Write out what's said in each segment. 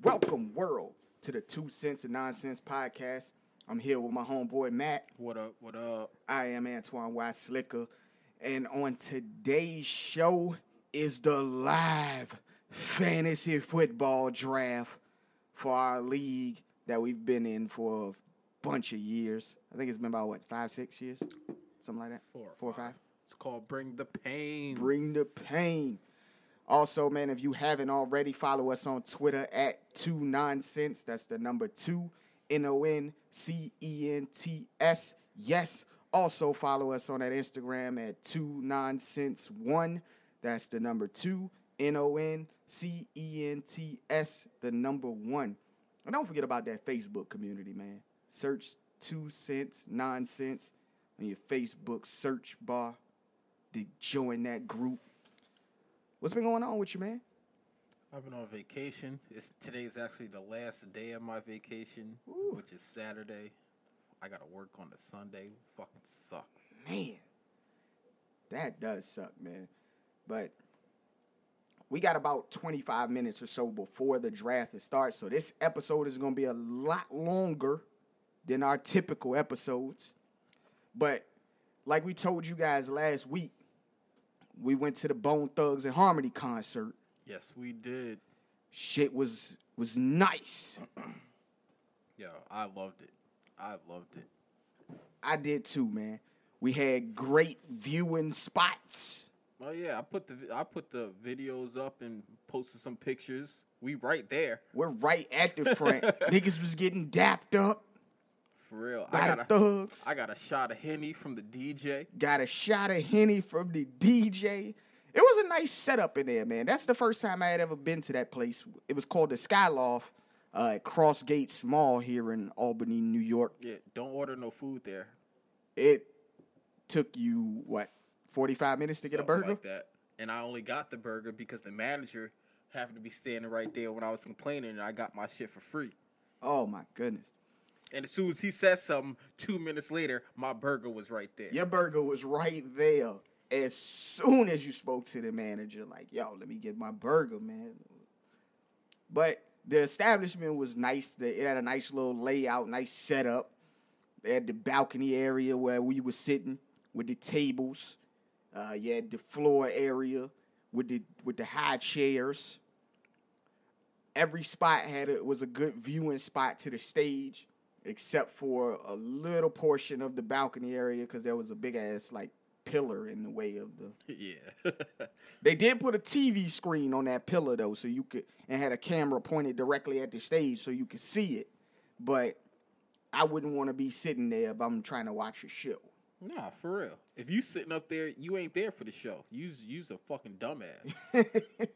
Welcome, world, to the Two Cents and Nonsense podcast. I'm here with my homeboy Matt. What up? What up? I am Antoine Y. Slicker. And on today's show is the live fantasy football draft for our league that we've been in for a bunch of years. I think it's been about, what, five, six years? Something like that? Four. Four or five? It's called Bring the Pain. Bring the pain. Also, man, if you haven't already, follow us on Twitter at two nonsense. That's the number two N O N C E N T S. Yes. Also follow us on that Instagram at two nonsense one. That's the number two N O N C E N T S. The number one. And don't forget about that Facebook community, man. Search two cents nonsense on your Facebook search bar to join that group. What's been going on with you, man? I've been on vacation. It's today's actually the last day of my vacation, Ooh. which is Saturday. I gotta work on the Sunday. Fucking sucks. Man, that does suck, man. But we got about 25 minutes or so before the draft starts. So this episode is going to be a lot longer than our typical episodes. But like we told you guys last week, we went to the Bone Thugs-n-Harmony concert. Yes, we did. Shit was was nice. Yo, I loved it. I loved it. I did too, man. We had great viewing spots. Oh yeah, I put the I put the videos up and posted some pictures. We right there We're right at the front. Niggas was getting dapped up for real. by I the got a thugs. I got a shot of henny from the DJ. got a shot of Henny from the DJ. It was a nice setup in there, man. That's the first time I had ever been to that place. It was called the Skyloft uh, at Crossgates Mall here in Albany, New York. Yeah, don't order no food there. It took you, what, 45 minutes to get a burger? like that. And I only got the burger because the manager happened to be standing right there when I was complaining, and I got my shit for free. Oh, my goodness. And as soon as he said something, two minutes later, my burger was right there. Your burger was right there as soon as you spoke to the manager. Like, yo, let me get my burger, man. But the establishment was nice. It had a nice little layout, nice setup. They had the balcony area where we were sitting with the tables. Uh, you had the floor area with the with the high chairs. Every spot had a, was a good viewing spot to the stage, except for a little portion of the balcony area because there was a big ass like pillar in the way of the. yeah. They did put a TV screen on that pillar though, so you could and had a camera pointed directly at the stage so you could see it. But I wouldn't want to be sitting there if I'm trying to watch a show. nah, for real. If you sitting up there, you ain't there for the show. You's you's a fucking dumbass.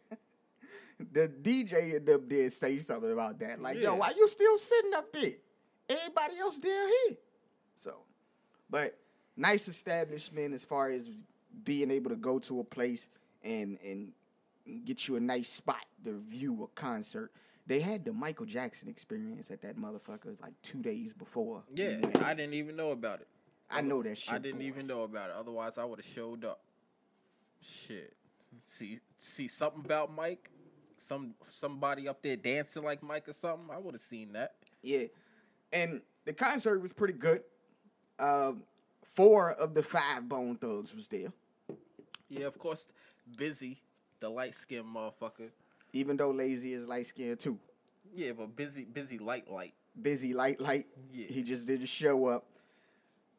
the DJ them did say something about that. Like, yo, why you still sitting up there? Everybody else down here. So, but nice establishment as far as being able to go to a place and and get you a nice spot to view a concert. They had the Michael Jackson experience at that motherfucker like two days before. yeah. I didn't even know about it. I know that shit. I didn't boy. even know about it. Otherwise, I would have showed up. Shit. See, see something about Mike. Some somebody up there dancing like Mike or something. I would have seen that. Yeah, and the concert was pretty good. Um, four of the five Bone Thugs was there. Yeah, of course. Bizzy, the light skinned motherfucker. even though Layzie is light skinned too. Yeah, but Bizzy, Bizzy light, light. Bizzy light light. Yeah. He just didn't show up.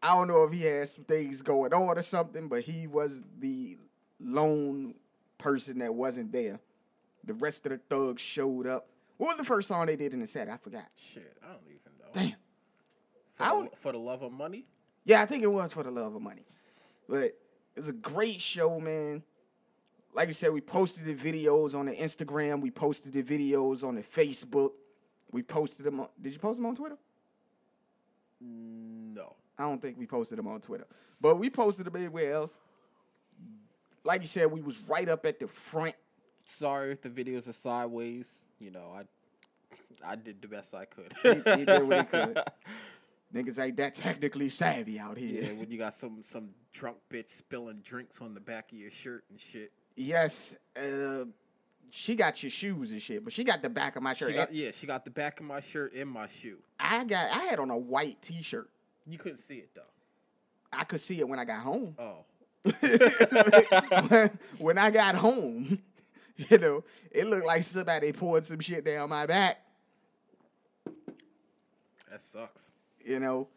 I don't know if he had some things going on or something, but he was the lone person that wasn't there. The rest of the thugs showed up. What was the first song they did in the set? I forgot. Shit, I don't even know. Damn. For, I the, would- for the love of money. Yeah, I think it was for the love of money. But it was a great show, man. Like I said, we posted the videos on the Instagram. We posted the videos on the Facebook. We posted them on. Did you post them on Twitter? No. I don't think we posted them on Twitter, but we posted them everywhere else. Like you said, we was right up at the front. Sorry if the videos are sideways. You know, I I did the best I could. He, he did what he could. Niggas ain't that technically savvy out here. yeah, when you got some some drunk bitch spilling drinks on the back of your shirt and shit. Yes, uh, she got your shoes and shit, but she got the back of my shirt. She got, yeah, she got the back of my shirt and my shoe. I got I had on a white t-shirt. You couldn't see it though. I could see it when I got home. Oh, when, when I got home, you know, it looked like somebody poured some shit down my back. That sucks. You know,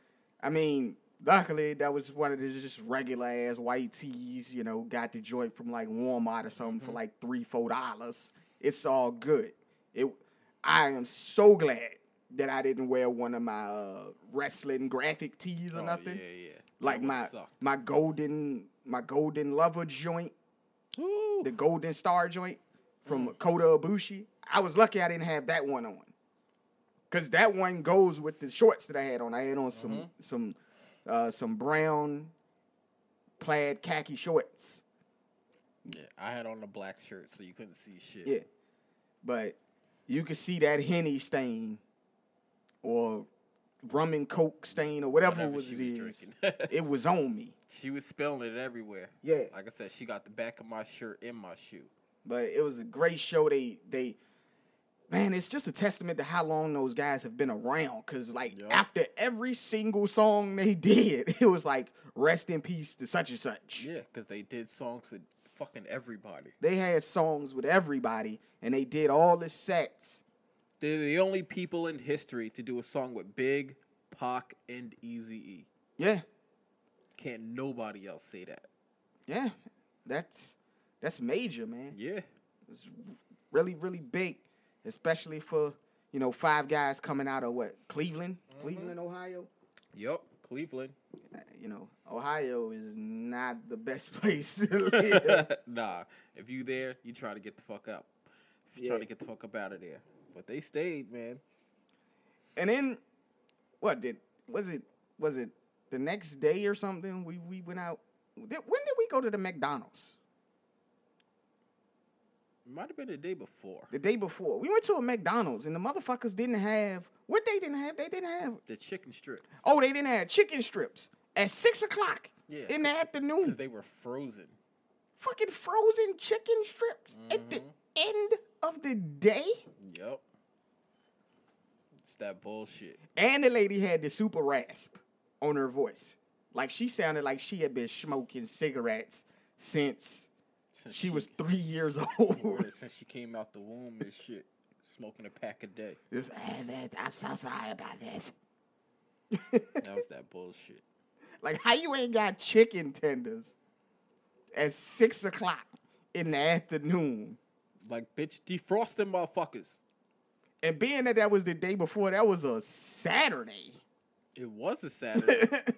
I mean, luckily that was one of the just regular ass white tees. You know, got the joint from like Walmart or something for like three, four dollars. It's all good. It. I am so glad that I didn't wear one of my uh, wrestling graphic tees or Oh, nothing. Yeah, yeah. Like my sucked. my golden my golden lover joint, Ooh. the golden star joint from Mm. Kota Ibushi. I was lucky I didn't have that one on. Cause that one goes with the shorts that I had on. I had on some Mm-hmm. some uh, some brown plaid khaki shorts. Yeah, I had on a black shirt, so you couldn't see shit. Yeah. But you could see that henny stain or rum and coke stain or whatever, Whatever it was, it was is. it was on me. She was spilling it everywhere. Yeah. Like I said, she got the back of my shirt in my shoe. But it was a great show. They they man, it's just a testament to how long those guys have been around. Cause like Yup. after every single song they did, it was like rest in peace to such and such. Yeah, because they did songs with fucking everybody. They had songs with everybody, and they did all the sets. They're the only people in history to do a song with Big, Pac, and Easy E. Yeah, Can't nobody else say that. yeah, that's that's major, man. Yeah. It's really really big, especially for you know five guys coming out of what Cleveland, Cleveland, Ohio. Yup. Cleveland. Uh, You know, Ohio is not the best place to live. nah. If you there, you try to get the fuck out. If you Yeah. try to get the fuck up out of there. But they stayed, man. and then what did was it was it the next day or something? We we went out. When did we go to the McDonald's? Might have been the day before. The day before. We went to a McDonald's and the motherfuckers didn't have what they didn't have. They didn't have. The chicken strips. Oh, they didn't have chicken strips at six o'clock Yeah. in the afternoon. Because they were frozen. Fucking frozen chicken strips at the mm-hmm. end of the day. Yep, It's that bullshit. And the lady had the super rasp on her voice. Like she sounded like she had been smoking cigarettes since Since she was three years old. Since she came out the womb and shit, smoking a pack a day. Just, "Ah, man, I'm so sorry about this. That was that bullshit. Like, how you ain't got chicken tenders at six o'clock in the afternoon? Like, bitch, defrost them motherfuckers. And being that that was the day before, that was a Saturday. It was a Saturday.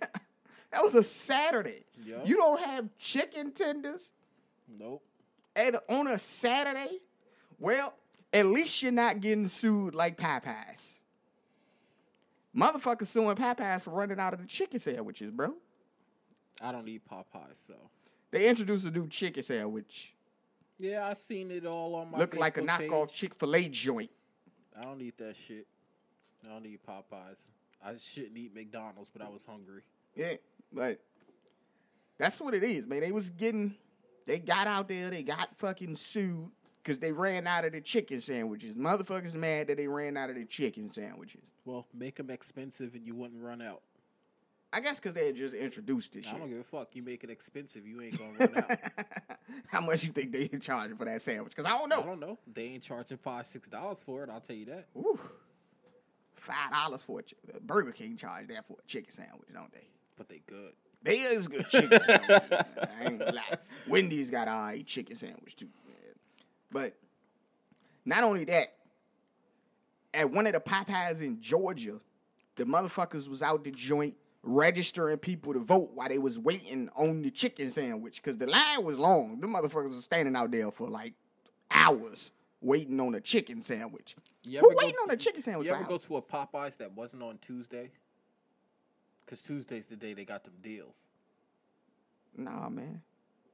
That was a Saturday. Yeah. You don't have chicken tenders nope. at, on a Saturday? Well, at least you're not getting sued like Popeyes. Motherfuckers suing Popeyes for running out of the chicken sandwiches, bro. I don't eat Popeyes, so. They introduced a new chicken sandwich. Yeah, I seen it all on my Look like a knockoff. Chick fil A joint. I don't eat that shit. I don't eat Popeyes. I shouldn't eat McDonald's, but I was hungry. Yeah, but that's what it is, man. They was getting, they got out there, they got fucking sued because they ran out of the chicken sandwiches. Motherfuckers mad that they ran out of the chicken sandwiches. Well, make them expensive and you wouldn't run out. I guess because they had just introduced this I shit. don't give a fuck. You make it expensive, you ain't gonna run out. How much you think they charging for that sandwich? Because I don't know. I don't know. They ain't charging five, six dollars for it. I'll tell you that. Ooh, five dollars for a uh, Burger King charge that for a chicken sandwich, don't they? But they good. They is good chicken sandwich. I ain't gonna lie. Wendy's got a chicken sandwich too. Man. But not only that, at one of the Popeyes in Georgia, the motherfuckers was out the joint registering people to vote while they was waiting on the chicken sandwich because the line was long. The motherfuckers was standing out there for like hours waiting on a chicken sandwich. You Who ever go- on a chicken sandwich? You ever go to a Popeyes that wasn't on Tuesday? Because Tuesday's the day they got them deals. Nah, man.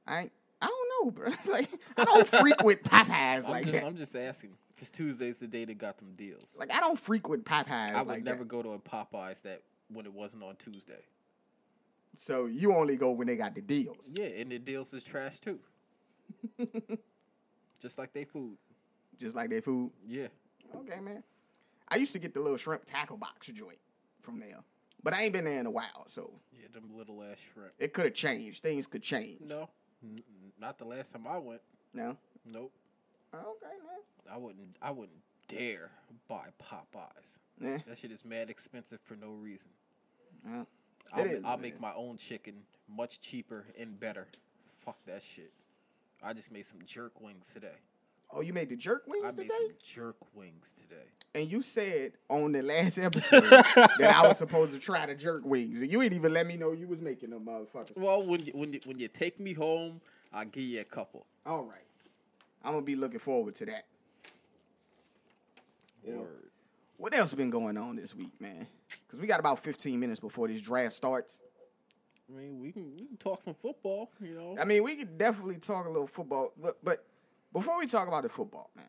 I ain't, I don't know, bro. like I don't frequent Popeyes I'm, like just, that. I'm just asking. Because Tuesday's the day they got them deals. Like I don't frequent Popeyes I would like never that. go to a Popeyes that when it wasn't on Tuesday. So you only go when they got the deals. Yeah, and the deals is trash too. just like they food. just like their food. Yeah. Okay, man. I used to get the little shrimp tackle box joint from there, but I ain't been there in a while, so Yeah, them little ass shrimp. it could have changed. Things could change. No, n- not the last time I went. No. Nope. Okay, man. I wouldn't. I wouldn't dare buy Popeyes. Yeah. That shit is mad expensive for no reason. Well, I'll, It is I'll make my own chicken much cheaper and better. Fuck that shit. I just made some jerk wings today. Oh, you made the jerk wings I made today? some jerk wings today. And you said on the last episode that I was supposed to try the jerk wings. And you ain't even let me know you was making them motherfuckers. Well, when you, when you, when you take me home, I'll give you a couple. All right. I'm gonna be looking forward to that. Word. What else been going on this week, man? Because we got about 15 minutes before this draft starts. I mean, we can we can talk some football. You know. I mean, we could definitely talk a little football, but but before we talk about the football, man,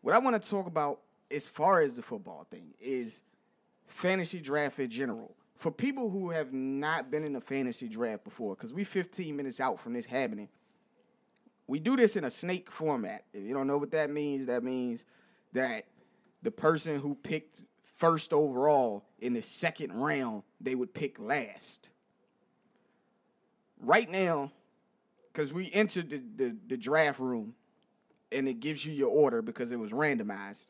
what I want to talk about as far as the football thing is fantasy draft in general. For people who have not been in a fantasy draft before, because we're 15 minutes out from this happening, we do this in a snake format. If you don't know what that means, that means that the person who picked first overall in the second round, they would pick last right now, because we entered the, the, the draft room and it gives you your order because it was randomized.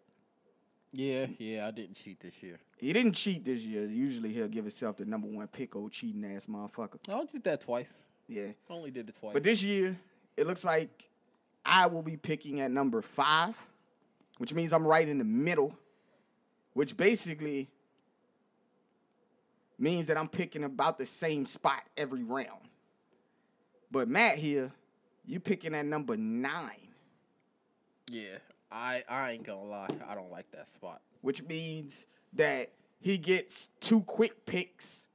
Yeah, yeah. I didn't cheat this year. He didn't cheat this year. Usually he'll give himself the number one pick, old cheating ass motherfucker. I only did that twice. Yeah. I only did it twice. But this year, it looks like I will be picking at number five, which means I'm right in the middle, which basically means that I'm picking about the same spot every round. But Matt here, you picking at number nine, yeah, I I ain't gonna lie. I don't like that spot. which means that he gets two quick picks,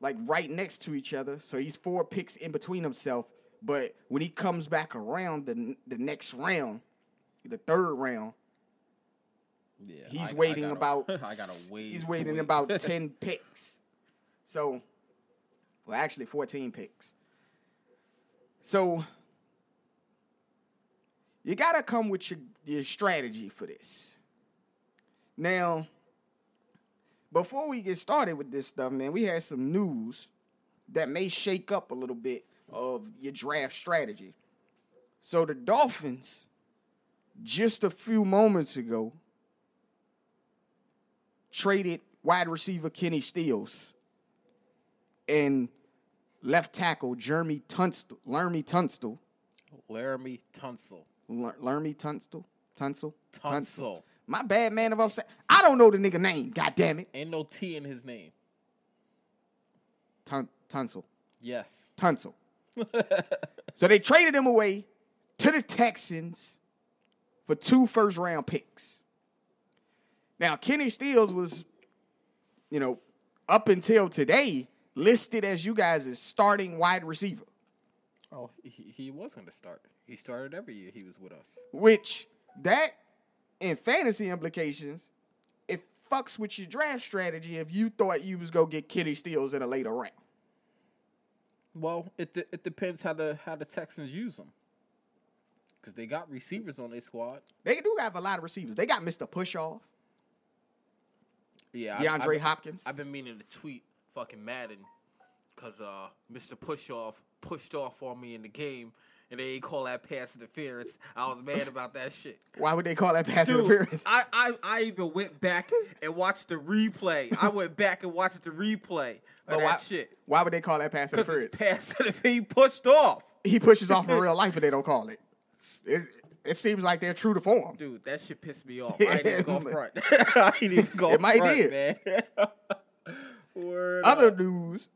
like right next to each other. So he's four picks in between himself. But when he comes back around the the next round, the third round, Yeah, he's I- I waiting gotta- about I gotta wait. He's waiting about ten picks. So, well, actually, fourteen picks. So, you gotta come with your your strategy for this. Now, before we get started with this stuff, man, we had some news that may shake up a little bit of your draft strategy. So the Dolphins, just a few moments ago, traded wide receiver Kenny Stills and left tackle Jeremy Tunstall, Laremy Tunstall, Laremy Tunstall. Ler- Lermy Tunstall, Tunstall, Tunsil. My bad, man. I'm saying I don't know the nigga name, god damn it, Ain't no T in his name. Tun- Tunsil, Yes. Tunsil. so they traded him away to the Texans for two first round picks. Now Kenny Stills was, you know, up until today listed as you guys' as starting wide receiver. Oh, he, he was gonna start. He started every year he was with us. which that in fantasy implications, it fucks with your draft strategy if you thought you was gonna get Kitty Steals in a later round. Well, it de- it depends how the how the Texans use them. Cause they got receivers on their squad. They do have a lot of receivers. They got Mr. Pushoff, Yeah, DeAndre I've, Hopkins. I've been meaning to tweet fucking Madden, cause uh, Mr. Pushoff pushed off on me in the game, and they call that pass interference. I was mad about that shit. Why would they call that pass Dude, interference? I, I I even went back and watched the replay. I went back and watched the replay of But that why, shit. why would they call that pass interference? pass interference. He pushed off. he pushes off in real life and they don't call it. It, it seems like they're true to form. Dude, that shit pissed me off. I ain't even go front. I ain't even go It might front, man. Word Other up. news.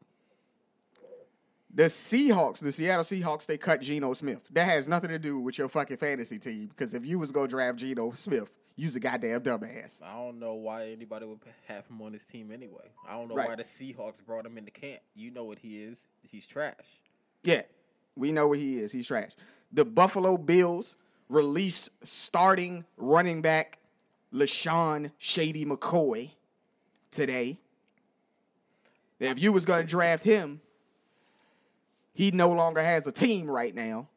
The Seahawks, the Seattle Seahawks, they cut Geno Smith. That has nothing to do with your fucking fantasy team because if you was gonna draft Geno Smith, you's a goddamn dumbass. I don't know why anybody would have him on his team anyway. I don't know Right. why the Seahawks brought him into camp. You know what he is. He's trash. Yeah, we know what he is. He's trash. The Buffalo Bills released starting running back LeSean Shady McCoy today. Now, if you was gonna draft him, he no longer has a team right now.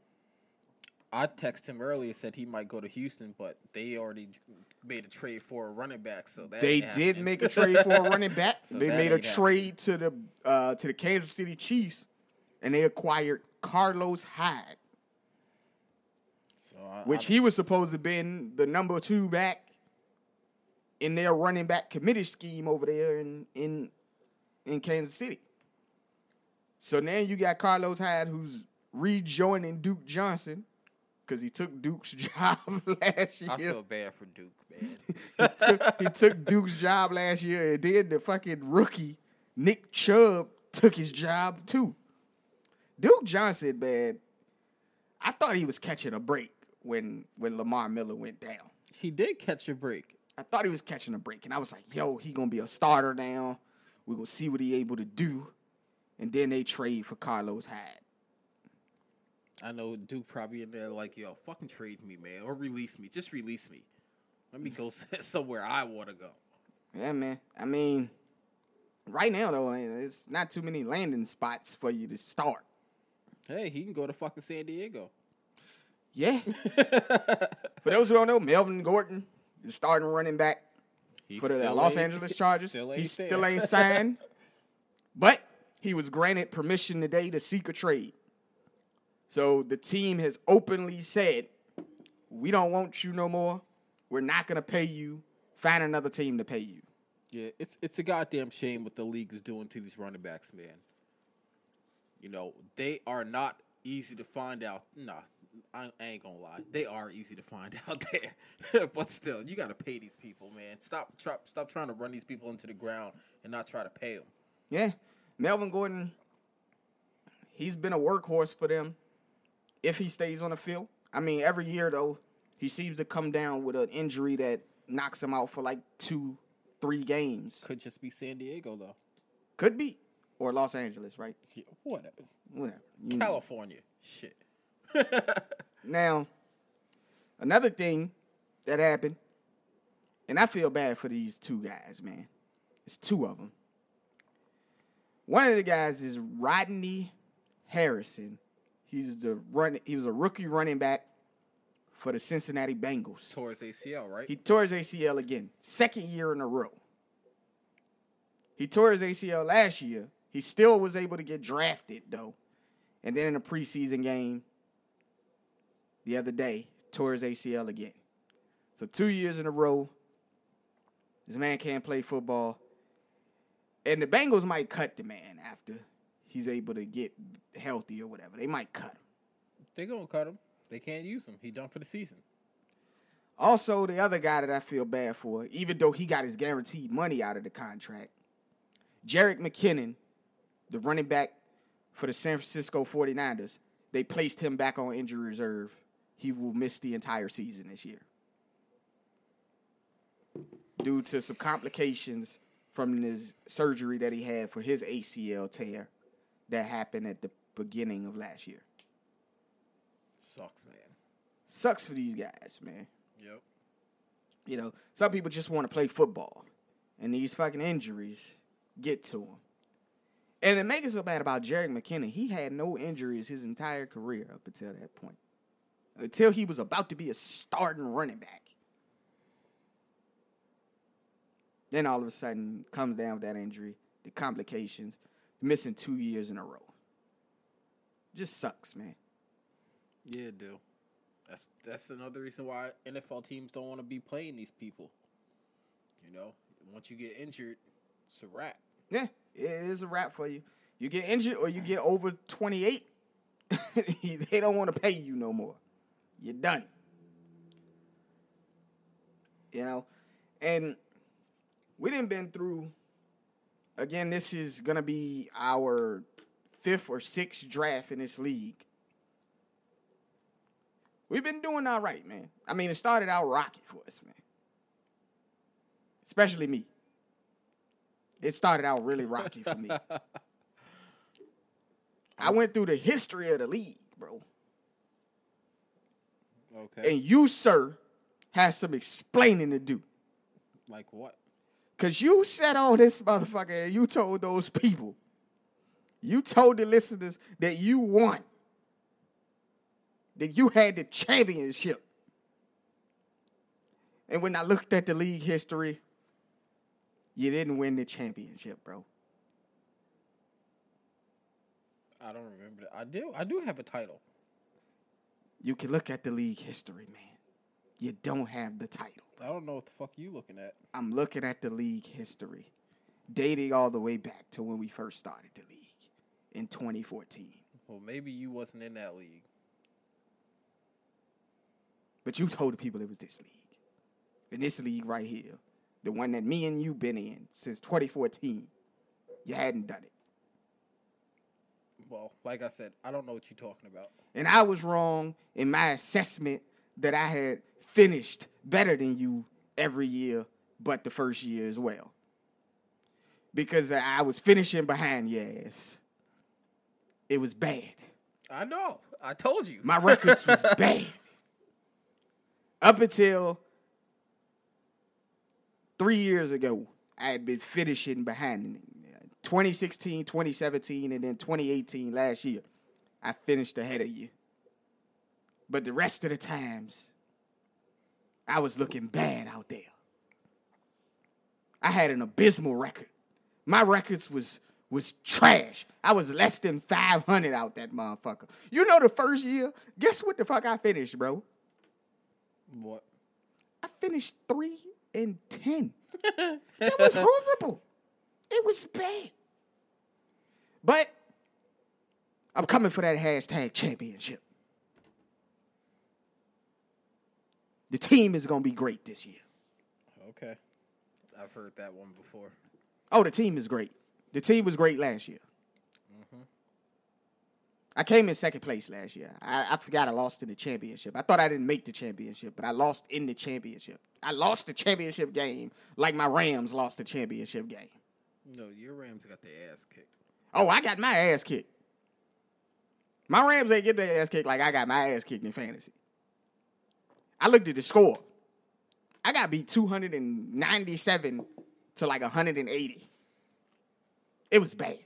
I texted him earlier said he might go to Houston, but they already made a trade for a running back, so that They did happening. make a trade for a running back. So they made a trade to the uh, to the Kansas City Chiefs, and they acquired Carlos Hyde, So I, which I, he was supposed to been the number two back in their running back committee scheme over there in in in Kansas City. So now you got Carlos Hyde who's rejoining Duke Johnson because he took Duke's job last year. I feel bad for Duke, man. he, took, he took Duke's job last year, and then the fucking rookie Nick Chubb took his job too. Duke Johnson, man, I thought he was catching a break when when Lamar Miller went down. he did catch a break. I thought he was catching a break, and I was like, "Yo, he gonna be a starter now. We gonna see what he able to do." And then they trade for Carlos Hyde. I know Duke probably in there like, yo, fucking trade me, man, or release me. Just release me. Let me go somewhere I want to go. Yeah, man. I mean, right now though, it's not too many landing spots for you to start. Hey, he can go to fucking San Diego. Yeah. For those who don't know, Melvin Gordon is starting running back He for the Los Angeles Chargers. Still he still there. ain't signed, but he was granted permission today to seek a trade. So the team has openly said, "We don't want you no more. We're not gonna pay you. Find another team to pay you." Yeah, it's it's a goddamn shame what the league is doing to these running backs, man. You know, they are not easy to find out. Nah, I, I ain't gonna lie. They are easy to find out there. but still, you gotta pay these people, man. Stop try, stop trying to run these people into the ground and not try to pay them. Yeah, Melvin Gordon. He's been a workhorse for them. If he stays on the field, I mean, every year though, he seems to come down with an injury that knocks him out for like two, three games. Could just be San Diego though. Could be, or Los Angeles, right? Yeah, whatever. Whatever. You know. California. Shit. Now, another thing that happened, and I feel bad for these two guys, man. It's two of them. One of the guys is Rodney Harrison. He's the run. He was a rookie running back for the Cincinnati Bengals. Towards ACL, right? He tore his ACL again, second year in a row. He tore his ACL last year. He still was able to get drafted though, and then in a preseason game the other day, tore his ACL again. So two years in a row, this man can't play football, and the Bengals might cut the man after he's able to get healthy or whatever. They might cut him. They're gonna cut him. They can't use him. He done for the season. Also, the other guy that I feel bad for, even though he got his guaranteed money out of the contract, Jerick McKinnon, the running back for the San Francisco 49ers, they placed him back on injury reserve. He will miss the entire season this year due to some complications from his surgery that he had for his ACL tear that happened at the beginning of last year. Sucks, man. Sucks for these guys, man. Yep. You know, some people just want to play football, and these fucking injuries get to them. And it makes it so bad about Jerick McKinnon. He had no injuries his entire career up until that point, until he was about to be a starting running back. Then all of a sudden comes down with that injury, the complications, missing two years in a row. Just sucks, man. Yeah, it do. That's that's another reason why NFL teams don't want to be playing these people. You know, once you get injured, it's a wrap. Yeah, it is a wrap for you. You get injured or you get over 28, they don't want to pay you no more. You're done. You know, and we didn't been through. Again, this is gonna be our fifth or sixth draft in this league. We've been doing all right, man. I mean, it started out rocky for us, man. Especially me. It started out really rocky for me. I went through the history of the league, bro. Okay. And you, sir, has some explaining to do. like what? Cause you said all this motherfucker and you told those people, you told the listeners that you won that you had the championship. And when I looked at the league history, you didn't win the championship, bro. I don't remember. That. I do. I do have a title. You can look at the league history, man. You don't have the title. I don't know what the fuck you looking at. I'm looking at the league history, dating all the way back to when we first started the league in 2014. Well, maybe you wasn't in that league. But you told the people it was this league. And this league right here, the one that me and you been in since 2014, you hadn't done it. Well, like I said, I don't know what you're talking about. And I was wrong in my assessment that I had finished better than you every year, but the first year as well. Because I was finishing behind your ass. It was bad. I know. I told you. My records was bad. Up until three years ago, I had been finishing behind him. 2016, 2017, and then 2018 last year. I finished ahead of you. But the rest of the times, I was looking bad out there. I had an abysmal record. My records was was trash. I was less than 500 out that motherfucker. You know the first year, guess what the fuck I finished, bro? What? I finished 3 and 10. that was horrible. It was bad. But I'm coming for that hashtag championship. The team is going to be great this year. Okay. I've heard that one before. Oh, the team is great. The team was great last year. Mm-hmm. I came in second place last year. I, I forgot I lost in the championship. I thought I didn't make the championship, but I lost in the championship. I lost the championship game like my Rams lost the championship game. No, your Rams got their ass kicked. Oh, I got my ass kicked. My Rams ain't get their ass kicked like I got my ass kicked in fantasy. I looked at the score. I got beat 297 to like 180. It was bad.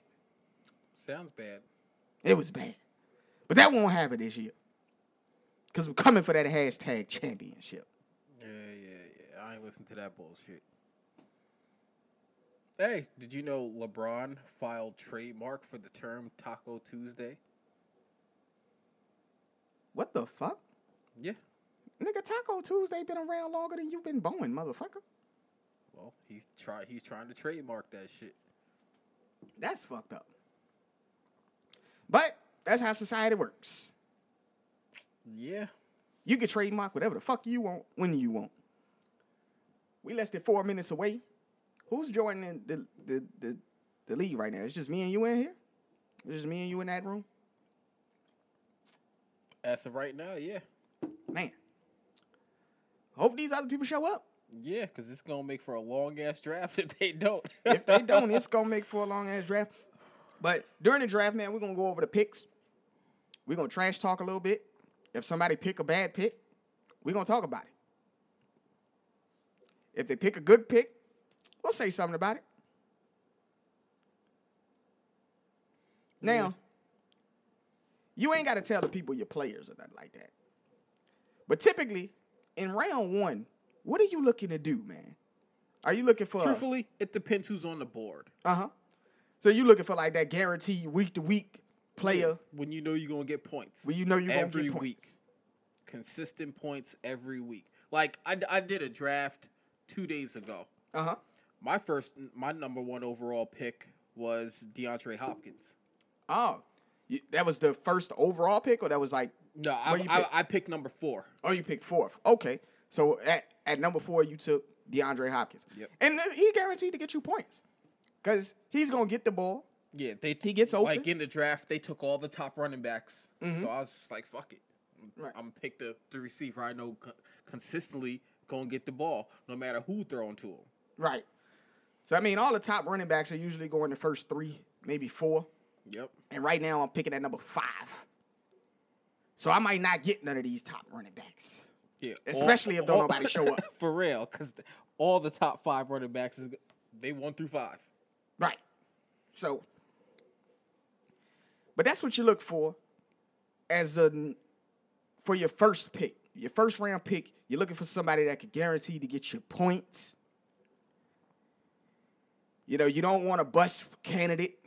Sounds bad. It was bad. But that won't happen this year. Because we're coming for that hashtag championship. Yeah, yeah, yeah. I ain't listen to that bullshit. Hey, did you know LeBron filed trademark for the term Taco Tuesday? What the fuck? Yeah. Nigga, Taco Tuesday been around longer than you've been bowing, motherfucker. Well, he try he's trying to trademark that shit. That's fucked up. But that's how society works. Yeah. You can trademark whatever the fuck you want when you want. We less than four minutes away. Who's joining the the the, the league right now? It's just me and you in here. It's just me and you in that room. As of right now, yeah. Man, hope these other people show up. Yeah, because it's going to make for a long ass draft if they don't. If they don't, it's gonna make for a long ass draft. But during the draft, man, we're gonna go over the picks. We're gonna trash talk a little bit. If somebody pick a bad pick, we're gonna talk about it. If they pick a good pick, we'll say something about it. Now, you ain't gotta tell the people your players or nothing like that. But typically, in round one, what are you looking to do, man? Are you looking for Truthfully, it depends who's on the board. uh huh. So you looking for like that guaranteed week to week player When you know you're going to get points. When you know you're gonna every get points. week. Consistent points every week. Like, I, I did a draft two days ago. Uh huh. My first, my number one overall pick was DeAndre Hopkins. Oh, you, that was the first overall pick, or that was like No, I, I? I picked number four. oh you picked fourth. Okay, so at at number four you took DeAndre Hopkins. Yep. and uh, he guaranteed to get you points because he's gonna get the ball. Yeah, they He gets open. like in the draft. They took all the top running backs, so I was just like, "Fuck it, Right. I'm gonna pick the the receiver I know co- consistently gonna get the ball, no matter who throwing to him." Right. So I mean, all the top running backs are usually going the first three, maybe four, Yep. and right now I'm picking at number five. So I might not get none of these top running backs. Yeah, Especially if don't nobody show up. for real, because all the top five running backs is they one through five. Right. So, but that's what you look for as a for your first pick, your first round pick, you're looking for somebody that could guarantee to get you points. You know, you don't want a bust candidate.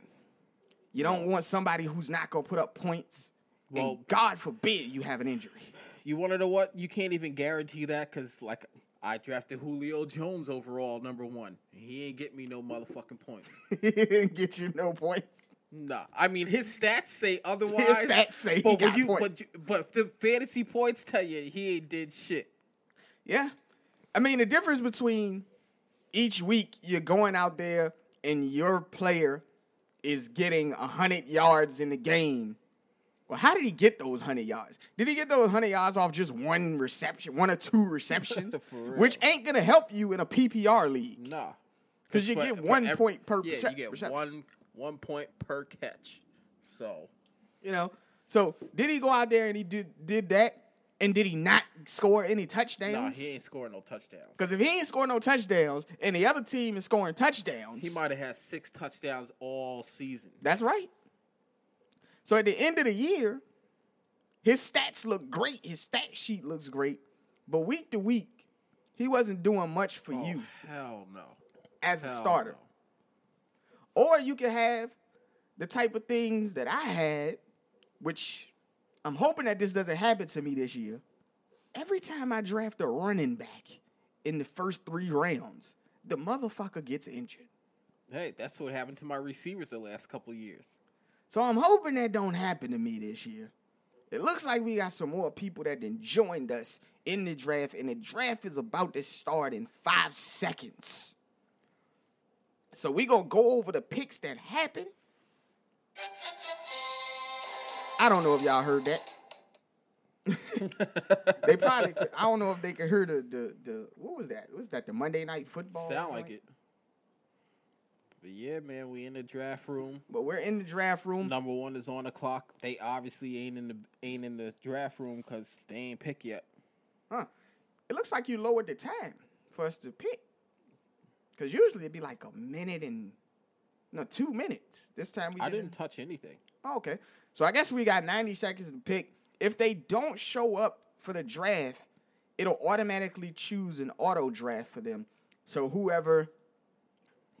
You don't want somebody who's not gonna put up points. Well- and God forbid you have an injury. You want to know what? You can't even guarantee that because, like, I drafted Julio Jones overall number one. He ain't get me no motherfucking points. he didn't get you no points. Nah, I mean his stats say otherwise. His stats say he but got you, points. but you, but the fantasy points tell you he ain't did shit. Yeah. I mean, the difference between each week you're going out there and your player is getting 100 yards in the game. Well, how did he get those 100 yards? Did he get those 100 yards off just one reception, one or two receptions? Which ain't going to help you in a PPR league. Nah. Cuz you For- get one ev- point per Yeah, you get reception. one one point per catch. So You know? So, did he go out there and he did, did that? And did he not score any touchdowns? nah, he ain't scoring no touchdowns. Because if he ain't scoring no touchdowns and the other team is scoring touchdowns, He might have had six touchdowns all season. That's right. So at the end of the year, his stats look great. His stat sheet looks great. But week to week, he wasn't doing much for oh, you Hell no. as a starter. no. Or you could have the type of things that I had, which I'm hoping that this doesn't happen to me this year. Every time I draft a running back in the first three rounds, the motherfucker gets injured. Hey, that's what happened to my receivers the last couple years. So I'm hoping that don't happen to me this year. It looks like we got some more people that then joined us in the draft, and the draft is about to start in five seconds. So we gonna go over the picks that happened. I don't know if y'all heard that. they probably could, I don't know if they could hear the the, the what was that? Was that the Monday night football? Sound like it. But yeah, man, we in the draft room. But we're in the draft room. Number one is on the clock. They obviously ain't in the ain't in the draft room because they ain't pick yet. Huh. It looks like you lowered the time for us to pick. Because usually it'd be like a minute and, no, two minutes. This time we I didn't. didn't touch anything. Oh, okay. So I guess we got 90 seconds to pick. If they don't show up for the draft, it'll automatically choose an auto draft for them. So whoever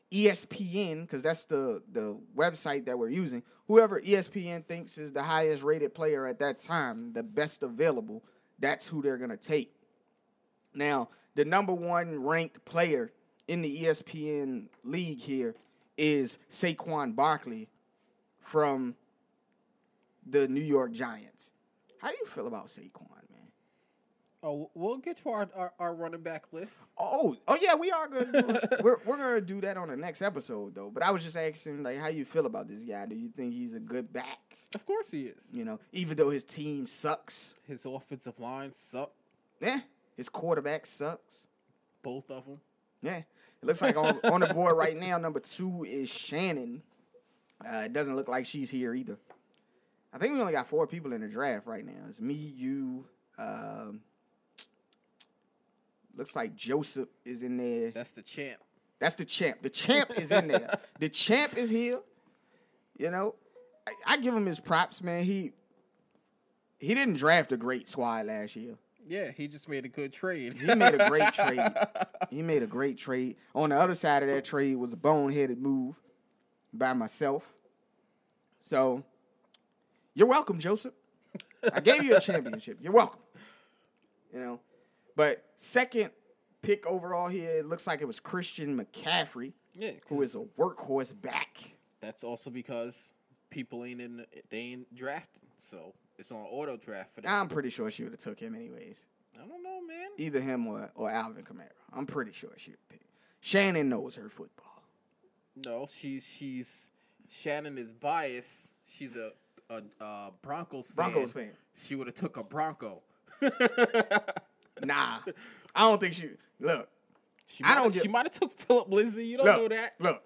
ESPN, because that's the the website that we're using, whoever ESPN thinks is the highest rated player at that time, the best available, that's who they're gonna take. Now, the number one ranked player in the ESPN league here is Saquon Barkley from the New York Giants. How do you feel about Saquon, man? Oh, we'll get to our, our, our running back list. Oh, oh yeah, we are gonna do we're we're gonna do that on the next episode though. But I was just asking like how you feel about this guy. Do you think he's a good back? Of course he is. You know, even though his team sucks. His offensive line sucks. Yeah. His quarterback sucks. Both of them. Yeah. It looks like on, on the board right now, number two is Shannon. Uh, it doesn't look like she's here either. I think we only got four people in the draft right now. It's me, you. Um, looks like Joseph is in there. That's the champ. That's the champ. The champ is in there. the champ is here. You know, I, I give him his props, man. He he didn't draft a great squad last year. Yeah, he just made a good trade. He made a great trade. He made a great trade. On the other side of that trade was a boneheaded move by myself. So, you're welcome, Joseph. I gave you a championship. You're welcome. You know, but second pick overall here, it looks like it was Christian McCaffrey, yeah, who is a workhorse back. that's also because people ain't in. They ain't drafted, so it's on auto draft for them. I'm pretty sure she would have took him anyways. I don't know, man. Either him or, or Alvin Kamara. I'm pretty sure she would pick. Shannon knows her football. No, she's she's Shannon is biased. She's a a, uh Broncos fan. Broncos fan. She would have took a Bronco. Nah, I don't think she. Look, She I might don't have- She might have took Phillip Lindsay. You don't look, know that. look,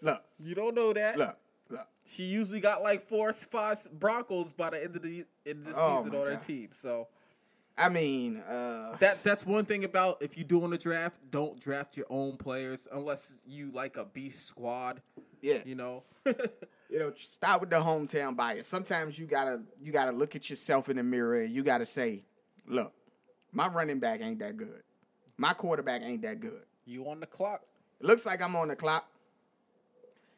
look, You don't know that. look, look. She usually got like four, five Broncos by the end of the end of the Oh season on her team. So I mean, uh, that that's one thing about if you do in a draft, don't draft your own players unless you like a beast squad. Yeah. You know. you know, start with the hometown bias. Sometimes you gotta you gotta look at yourself in the mirror and you gotta say, look, my running back ain't that good. My quarterback ain't that good. you on the clock. It looks like I'm on the clock.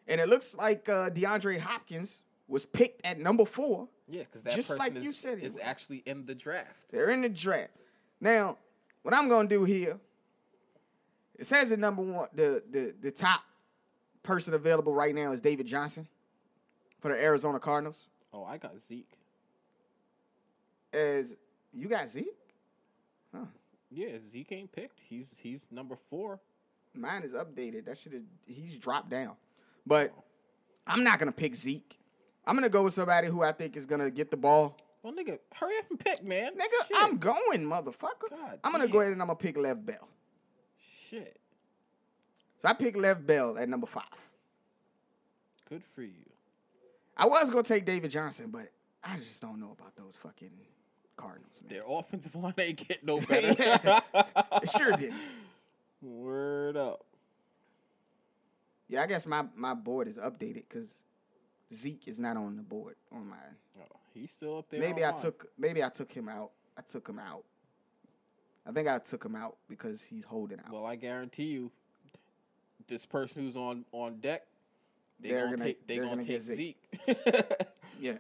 And it looks like uh, DeAndre Hopkins was picked at number four. Yeah, because that Just person like is, you said it is was. actually in the draft. They're in the draft. Now, what I'm gonna do here, it says the number one, the the the top person available right now is David Johnson for the Arizona Cardinals. Oh, I got Zeke. As you got Zeke? Huh. Yeah, Zeke ain't picked. He's he's number four. Mine is updated. That should have he's dropped down. But I'm not gonna pick Zeke. I'm gonna go with somebody who I think is gonna get the ball. Well, nigga, hurry up and pick, man. Nigga, Shit. I'm going, motherfucker. God I'm gonna damn. go ahead and I'm gonna pick Lev Bell. Shit. So I picked Lev Bell at number five. Good for you. I was gonna take David Johnson, but I just don't know about those fucking Cardinals, man. Their offensive line ain't getting no better. It sure did. Word up. Yeah, I guess my, my board is updated because Zeke is not on the board on mine. Oh, he's still up there. Maybe I took maybe I took him out. I took him out. I think I took him out because he's holding out. Well, I guarantee you, this person who's on on deck, they They're gonna, gonna- take they they're gonna, gonna take get Zeke. Yeah.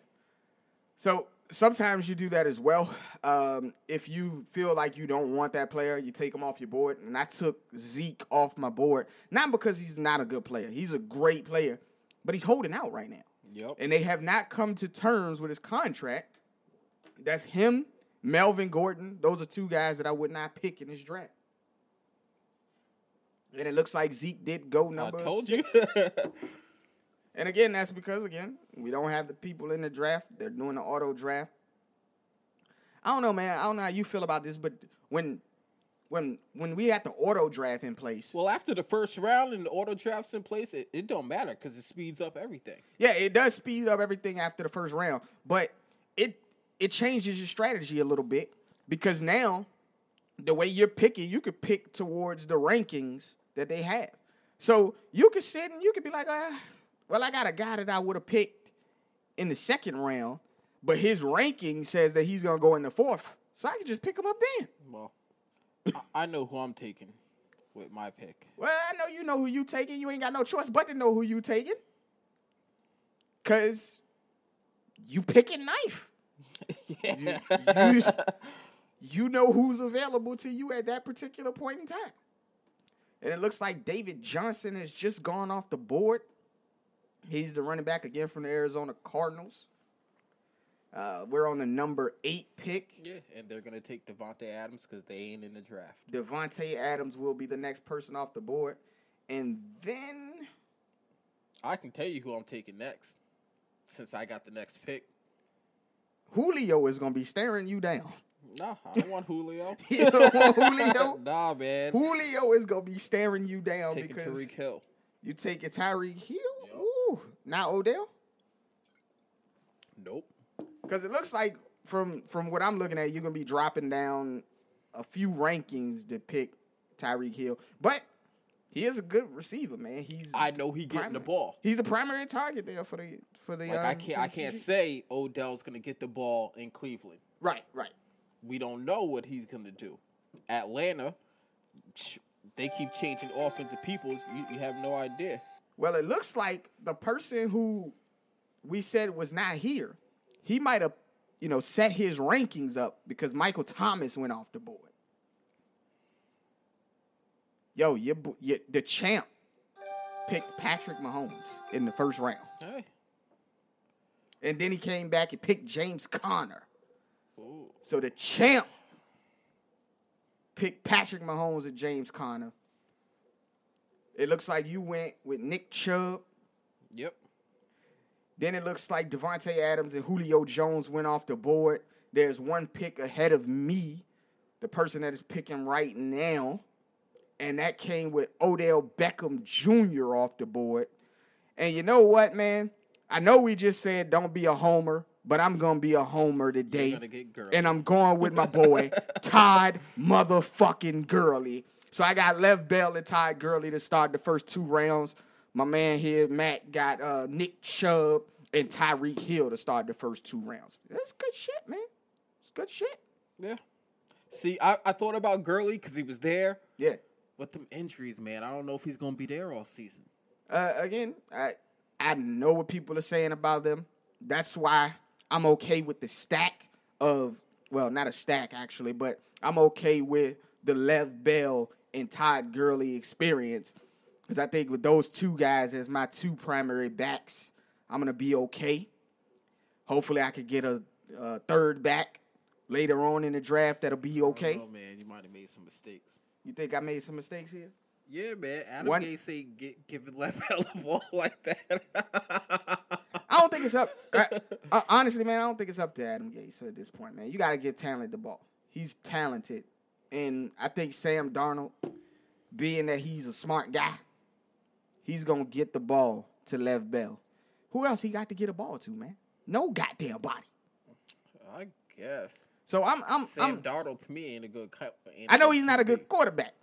So sometimes you do that as well. Um, if you feel like you don't want that player, you take him off your board. And I took Zeke off my board, not because he's not a good player. He's a great player, but he's holding out right now. yep. And they have not come to terms with his contract. That's him, Melvin Gordon. Those are two guys that I would not pick in this draft. And it looks like Zeke did go numbers. I number told six. you. And again, that's because again, we don't have the people in the draft. They're doing the auto draft. I don't know, man. I don't know how you feel about this, but when when when we had the auto draft in place, well, after the first round and the auto drafts in place, it, it don't matter because it speeds up everything. yeah, it does speed up everything after the first round, but it it changes your strategy a little bit because now the way you're picking, you could pick towards the rankings that they have. So you could sit and you could be like, ah, well, I got a guy that I would have picked in the second round, but his ranking says that he's gonna go in the fourth. So I can just pick him up then. Well, I, know who I'm taking with my pick. Well, I know you know who you taking. You ain't got no choice but to know who you taking. Cause you picking knife. You, you, you know who's available to you at that particular point in time. And it looks like David Johnson has just gone off the board. He's the running back again from the Arizona Cardinals. Uh, we're on the number eight pick. Yeah, and they're gonna take Davante Adams because they ain't in the draft. Davante Adams will be the next person off the board. And then I can tell you who I'm taking next, since I got the next pick. Julio is going to be staring you down. Nah, I don't want Julio. You don't want Julio? nah, man. Julio is going to be staring you down Taking because Tyreek Hill. you take a Tyreek Hill. Yup. Ooh, now Odell? Nope. Because it looks like from from what I'm looking at, you're going to be dropping down a few rankings to pick Tyreek Hill. But he is a good receiver, man. He's I know he getting the ball. He's the primary target there for the for the. Like I um, can't, for I can't say Odell's gonna get the ball in Cleveland. Right, right. We don't know what he's gonna do. Atlanta, they keep changing offensive people. You, you have no idea. Well, it looks like the person who we said was not here, he might have, you know, set his rankings up because Michael Thomas went off the board. Yo, your, the champ picked Patrick Mahomes in the first round. Hey, And then he came back and picked James Conner. So the champ picked Patrick Mahomes and James Conner. It looks like you went with Nick Chubb. yep. Then it looks like Davante Adams and Julio Jones went off the board. There's one pick ahead of me, the person that is picking right now. And that came with Odell Beckham Jr. off the board. And you know what, man? I know we just said don't be a homer, but I'm to be a homer today. gonna. And I'm going with my boy, Todd motherfucking Gurley. So I got Lev Bell and Todd Gurley to start the first two rounds. My man here, Matt, got uh, Nick Chubb and Tyreek Hill to start the first two rounds. That's good shit, man. It's good shit. Yeah. See, I, I thought about Gurley because he was there. Yeah. But them injuries, man, I don't know if he's gonna be there all season. Uh, again, I I know what people are saying about them. That's why I'm okay with the stack of well, not a stack actually, but I'm okay with the Lev Bell and Todd Gurley experience because I think with those two guys as my two primary backs, I'm gonna be okay. Hopefully, I could get a, a third back later on in the draft that'll be oh, okay. Oh man, you might have made some mistakes. You think I made some mistakes here? Yeah, man. Adam One- Gase say get, left Bell the ball like that. I don't think it's up. I, uh, honestly, man, I don't think it's up to Adam Gase at this point, man. You got to give talent the ball. He's talented, and I think Sam Darnold, being that he's a smart guy, he's gonna get the ball to Lev Bell. Who else he got to get a ball to, man? No goddamn body. I guess. So I'm, I'm, Sam I'm Darnold to me ain't a good. ain't I know he's not a good quarterback.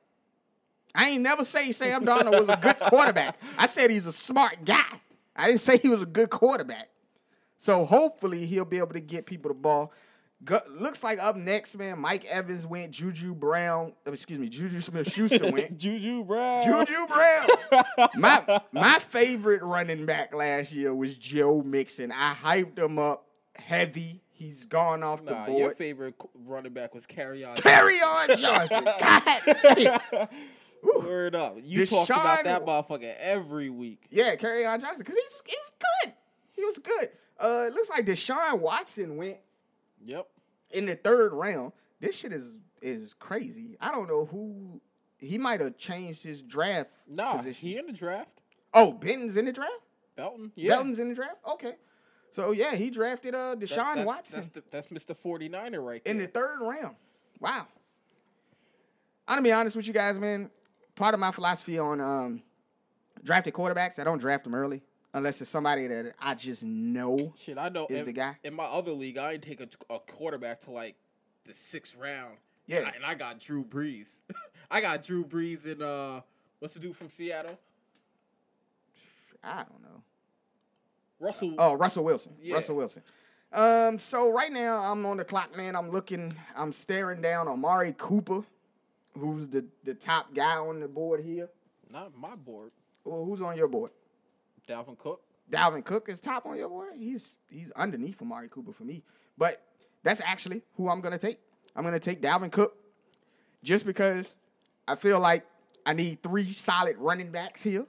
I ain't never say Sam Darnold was a good quarterback. I said he's a smart guy. I didn't say he was a good quarterback. So hopefully he'll be able to get people the ball. Go, looks like up next, man, Mike Evans went, Juju Brown, excuse me, Juju Smith Schuster went. Juju Brown. Juju Brown. my my favorite running back last year was Joe Mixon. I hyped him up heavy. He's gone off Nah, the board. your favorite running back was Kerryon. Carry on Johnson. God Word up. You talked about that motherfucker every week. Yeah, Kerryon Johnson because he's he was good. He was good. Uh, it looks like Deshaun Watson went Yep. in the third round. This shit is is crazy. I don't know who he might have changed his draft Nah, position. he in the draft. oh, Benton's in the draft. Belton. Yeah. Belton's in the draft. Okay, so yeah, he drafted uh That- Deshaun Watson That's, the, that's Mr. 49er right there. in the third round. Wow. I'm gonna be honest with you guys, man. Part of my philosophy on um, drafted quarterbacks, I don't draft them early unless it's somebody that I just know. Shit, I know. is in, the guy. in my other league, I didn't take a, a quarterback to like the sixth round. Yeah. and I, and I got Drew Brees. I got Drew Brees and uh, what's the dude from Seattle? I don't know. Russell. Oh, Russell Wilson. Yeah. Russell Wilson. Um, so right now I'm on the clock, man. I'm looking, I'm staring down Amari Cooper, who's the, the top guy on the board here. Not my board. Well, who's on your board? Dalvin Cook. Dalvin Cook is top on your board. He's he's underneath Amari Cooper for me. But that's actually who I'm gonna take. I'm gonna take Dalvin Cook just because I feel like I need three solid running backs here.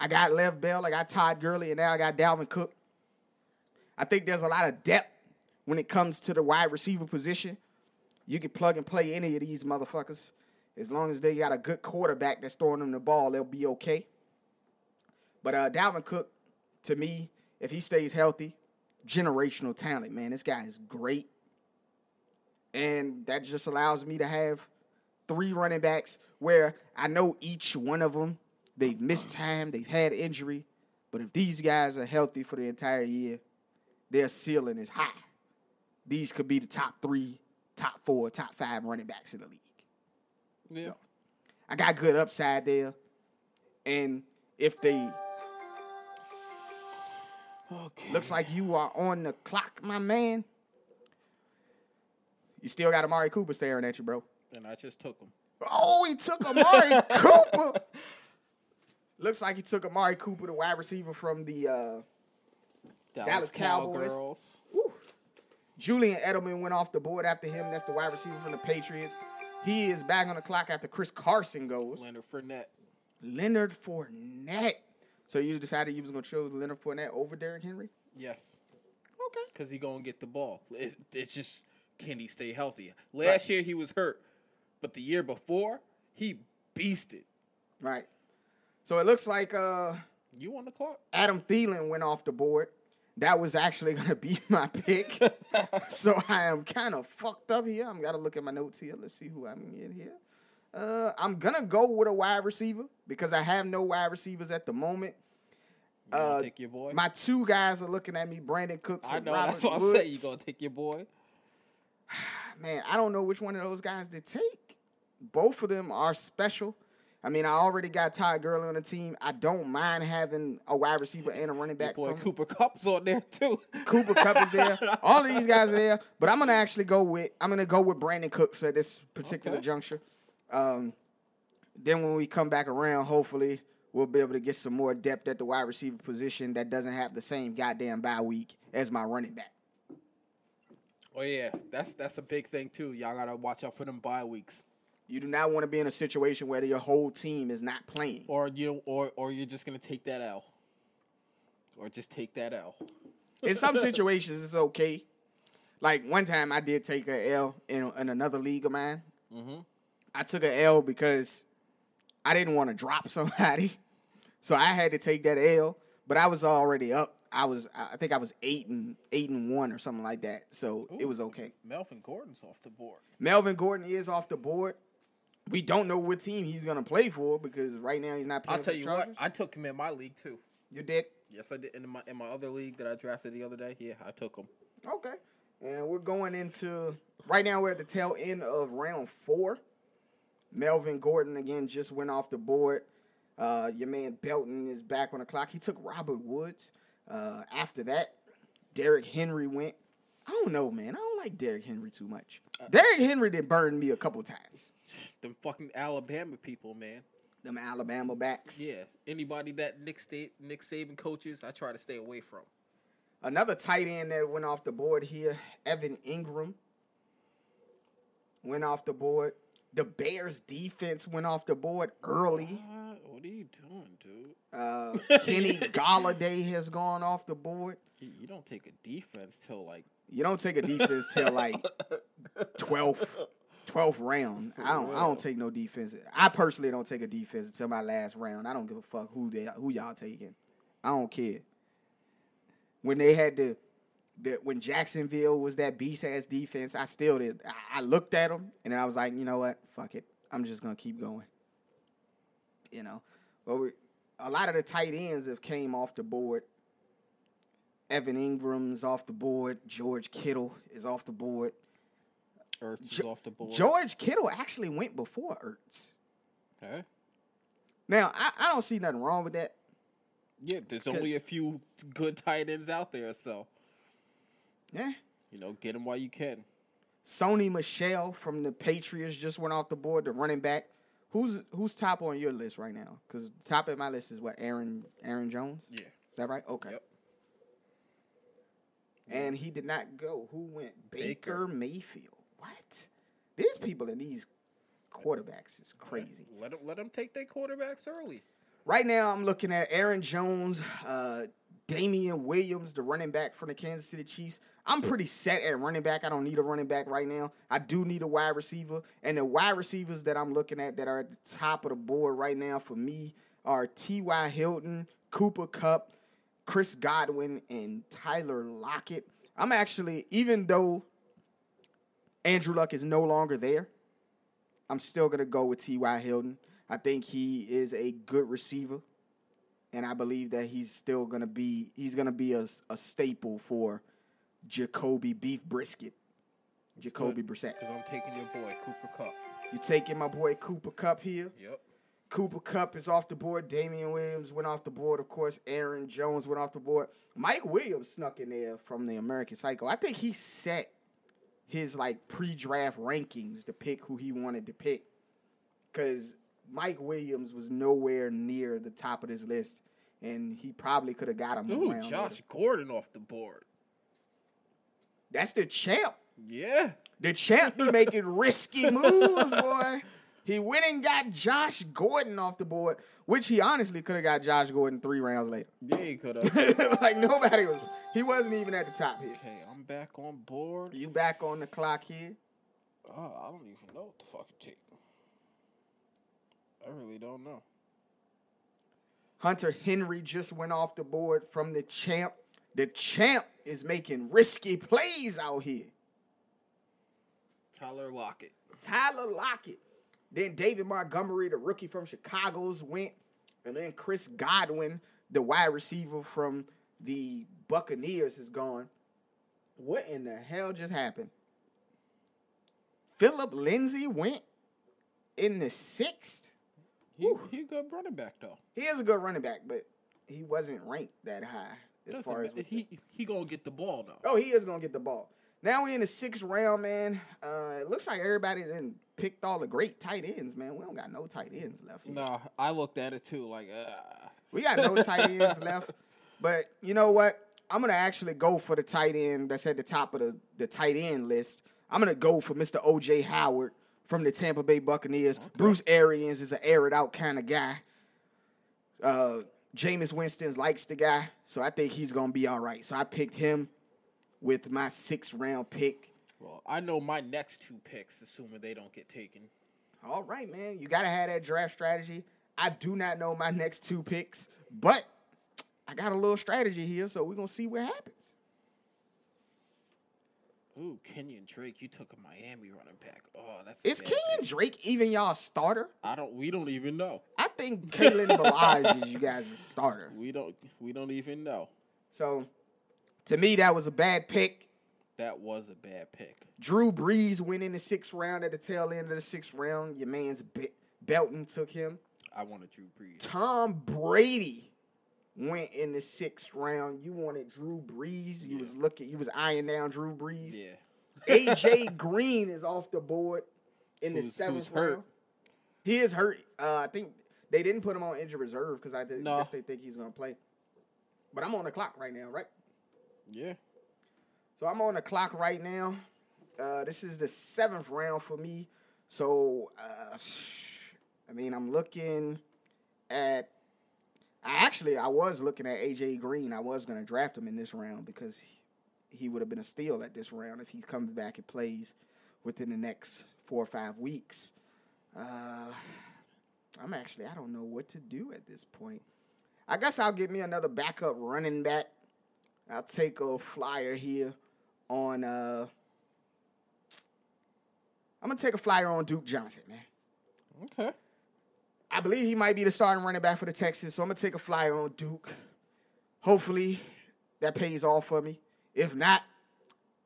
I got Lev Bell, I got Todd Gurley, and now I got Dalvin Cook. I think there's a lot of depth when it comes to the wide receiver position. You can plug and play any of these motherfuckers. As long as they got a good quarterback that's throwing them the ball, they'll be okay. But uh, Dalvin Cook, to me, if he stays healthy, generational talent, man. This guy is great. And that just allows me to have three running backs where I know each one of them, they've missed time, they've had injury. But if these guys are healthy for the entire year, their ceiling is high. These could be the top three, top four, top five running backs in the league. Yeah. I got good upside there. And if they Okay. Looks like you are on the clock, my man. You still got Amari Cooper staring at you, bro. And I just took him. Oh, he took Amari Cooper. Looks like he took Amari Cooper, the wide receiver from the uh, Dallas, Dallas Cowboys. Cowgirls. Julian Edelman went off the board after him. That's the wide receiver from the Patriots. He is back on the clock after Chris Carson goes. Leonard Fournette. Leonard Fournette. So you decided you was gonna choose Leonard Fournette over Derrick Henry? Yes. Okay. Because he going to get the ball. It, it's just, can he stay healthy? Last year, he was hurt. But the year before, he beasted. Right. So it looks like uh You on the clock? Adam Thielen went off the board. That was actually gonna be my pick. so I am kind of fucked up here. I'm gotta look at my notes here. Let's see who I'm in here. Uh, I'm gonna go with a wide receiver because I have no wide receivers at the moment. Uh, take your boy? My two guys are looking at me, Brandin Cooks I and know. Robert That's what I'm saying. You to take your boy? Man, I don't know which one of those guys to take. Both of them are special. I mean, I already got Ty Gurley on the team. I don't mind having a wide receiver and a running back. Boy, from- Cooper Kupp's on there too. Cooper Kupp is there. All of these guys are there. But I'm gonna actually go with I'm gonna go with Brandin Cooks at this particular Okay. juncture. Um, then when we come back around, hopefully we'll be able to get some more depth at the wide receiver position that doesn't have the same goddamn bye week as my running back. Oh yeah, that's that's a big thing too. Y'all gotta watch out for them bye weeks, You do not want to be in a situation where your whole team is not playing. or you or or you're just gonna take that L, or just take that L. in some situations it's okay. Like one time I did take a L in, in another league of mine. Mhm. I took a L because I didn't want to drop somebody, so I had to take that L. But I was already up. I was I think I was eight and eight and one or something like that. So it was okay. Melvin Gordon's off the board. Melvin Gordon is off the board. We don't know what team he's gonna play for because right now he's not playing. I'll tell you what, I took him in my league too. you did. Yes, I did in my in my other league that I drafted the other day. Yeah, I took him. Okay. And we're going into right now we're at the tail end of round four. Melvin Gordon again just went off the board. Uh, your man Belton is back on the clock. He took Robert Woods. Uh, after that, Derrick Henry went. I don't know, man. I don't like Derrick Henry too much. Derrick Henry did burn me a couple times. Them fucking Alabama people, man. Them Alabama backs. Yeah, anybody that Nick State Nick Saban coaches, I try to stay away from. Another tight end that went off the board here, Evan Engram, went off the board. The Bears defense went off the board early. Uh, what are you doing, dude? Uh, Kenny Golladay has gone off the board. You, you don't take a defense till like You don't take a defense till like 12th, 12th round. I oh, don't. I don't take no defense. I personally don't take a defense until my last round. I don't give a fuck who they who y'all taking. I don't care. When they had the, the when Jacksonville was that beast ass defense, I still did. I, looked at them and then I was like, you know what? Fuck it. I'm just gonna keep going. You know, but we, a lot of the tight ends have came off the board. Evan Engram's off the board. George Kittle is off the board. Ertz Jo- off the board. George Kittle actually went before Ertz. Okay. Now, I, I don't see nothing wrong with that. Yeah, there's only a few good tight ends out there, so Yeah. you know, get them while you can. Sony Michel from the Patriots just went off the board, the running back. Who's who's top on your list right now? Because top of my list is what Aaron Aaron Jones. Yeah. Is that right? Okay. Yep. And he did not go. Who went? Baker, Baker. Mayfield. What? These people in these quarterbacks is crazy. Let them let them take their quarterbacks early. Right now, I'm looking at Aaron Jones, uh, Damien Williams, the running back from the Kansas City Chiefs. I'm pretty set at running back. I don't need a running back right now. I do need a wide receiver. And the wide receivers that I'm looking at that are at the top of the board right now for me are T.Y. Hilton, Cooper Kupp, Chris Godwin, and Tyler Lockett. I'm actually, even though Andrew Luck is no longer there, I'm still gonna go with T.Y. Hilton. I think he is a good receiver, and I believe that he's still gonna be he's gonna be a, a staple for Jacoby Beef Brisket, Jacoby Brissett. Because I'm taking your boy Cooper Kupp. You taking my boy Cooper Kupp here? Yep. Cooper Kupp is off the board. Damien Williams went off the board. Of course, Aaron Jones went off the board. Mike Williams snuck in there from the American Psycho. I think he set his like pre-draft rankings to pick who he wanted to pick. Cause Mike Williams was nowhere near the top of this list. And he probably could have got him Ooh. Josh later. Gordon off the board. That's the champ. Yeah. The champ be making risky moves, boy. He went and got Josh Gordon off the board, which he honestly could have got Josh Gordon three rounds later. Yeah, he could have. like nobody was. He wasn't even at the top here. okay, I'm back on board. You back on the clock here. Oh, I don't even know what the fuck to take. I really don't know. Hunter Henry just went off the board from the champ. The champ is making risky plays out here. Tyler Lockett. Tyler Lockett. Then David Montgomery, the rookie from Chicago's went. And then Chris Godwin, the wide receiver from the Buccaneers, is gone. What in the hell just happened? Phillip Lindsay went in the sixth. He he a good running back though. He is a good running back, but he wasn't ranked that high as Doesn't far as ma- with he he gonna get the ball though. Oh, he is gonna get the ball. Now we're in the sixth round, man. Uh, it looks like everybody then picked all the great tight ends, man. We don't got no tight ends left. Here. Nah, I looked at it too. Like, uh, We got no tight ends left. But you know what? I'm gonna actually go for the tight end that's at the top of the, the tight end list. I'm gonna go for Mr. OJ Howard from the Tampa Bay Buccaneers. Bruce Arians is an air it out kind of guy. Uh Jameis Winston likes the guy, so I think he's gonna be all right. So I picked him with my sixth round pick. well, I know my next two picks, assuming they don't get taken. All right, man. You gotta have that draft strategy. I do not know my next two picks, but I got a little strategy here, so we're gonna see what happens. Ooh, Kenyan Drake, you took a Miami running back. Oh, that's. Is Kenyan. Drake even y'all starter? I don't. We don't even know. I think Kalen Ballage is you guys' starter. We don't. We don't even know. So to me, that was a bad pick. That was a bad pick. Drew Brees went in the sixth round at the tail end of the sixth round. Your man's Be- Belton took him. I wanted Drew Brees. Tom Brady went in the sixth round. You wanted Drew Brees. You was looking. You was eyeing down Drew Brees. Yeah. AJ Green is off the board in the seventh who's hurt? round. He is hurt. Uh, I think they didn't put him on injured reserve because I did, No. guess they think he's gonna play. But I'm on the clock right now, right? Yeah. So I'm on the clock right now. Uh, this is the seventh round for me. So uh, I mean, I'm looking at. I actually I was looking at AJ Green. I was gonna draft him in this round because he, he would have been a steal at this round if he comes back and plays within the next four or five weeks. Uh, I'm actually I don't know what to do at this point. I guess I'll get me another backup running back. I'll take a flyer here on uh I'm gonna take a flyer on Duke Johnson, man. Okay. I believe he might be the starting running back for the Texans, so I'm gonna take a flyer on Duke. Hopefully that pays off for me. If not,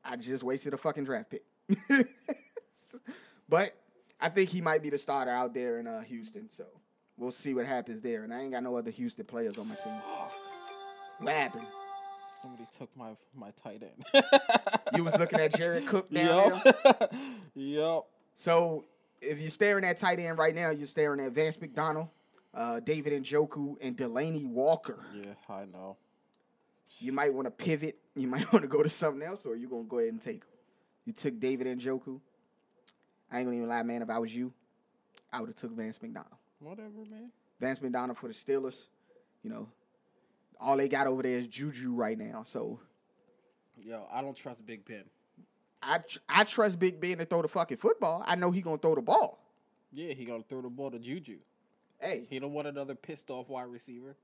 I just wasted a fucking draft pick. but I think he might be the starter out there in uh, Houston, so we'll see what happens there. And I ain't got no other Houston players on my team. What happened? Somebody took my my tight end. You was looking at Jared Cook down there. Yup. yup. So if you're staring at tight end right now, you're staring at Vance McDonald, uh, David Njoku, and Delanie Walker. Yeah, I know. You might want to pivot. You might want to go to something else, or you're gonna go ahead and take him. You took David Njoku. I ain't gonna even lie, man. If I was you, I would have took Vance McDonald. Whatever, man. Vance McDonald for the Steelers. You know, all they got over there is Juju right now. So Yo, I don't trust Big Ben. I tr- I trust Big Ben to throw the fucking football. I know he gonna throw the ball. Yeah, he gonna throw the ball to Juju. Hey, He don't want another pissed off wide receiver.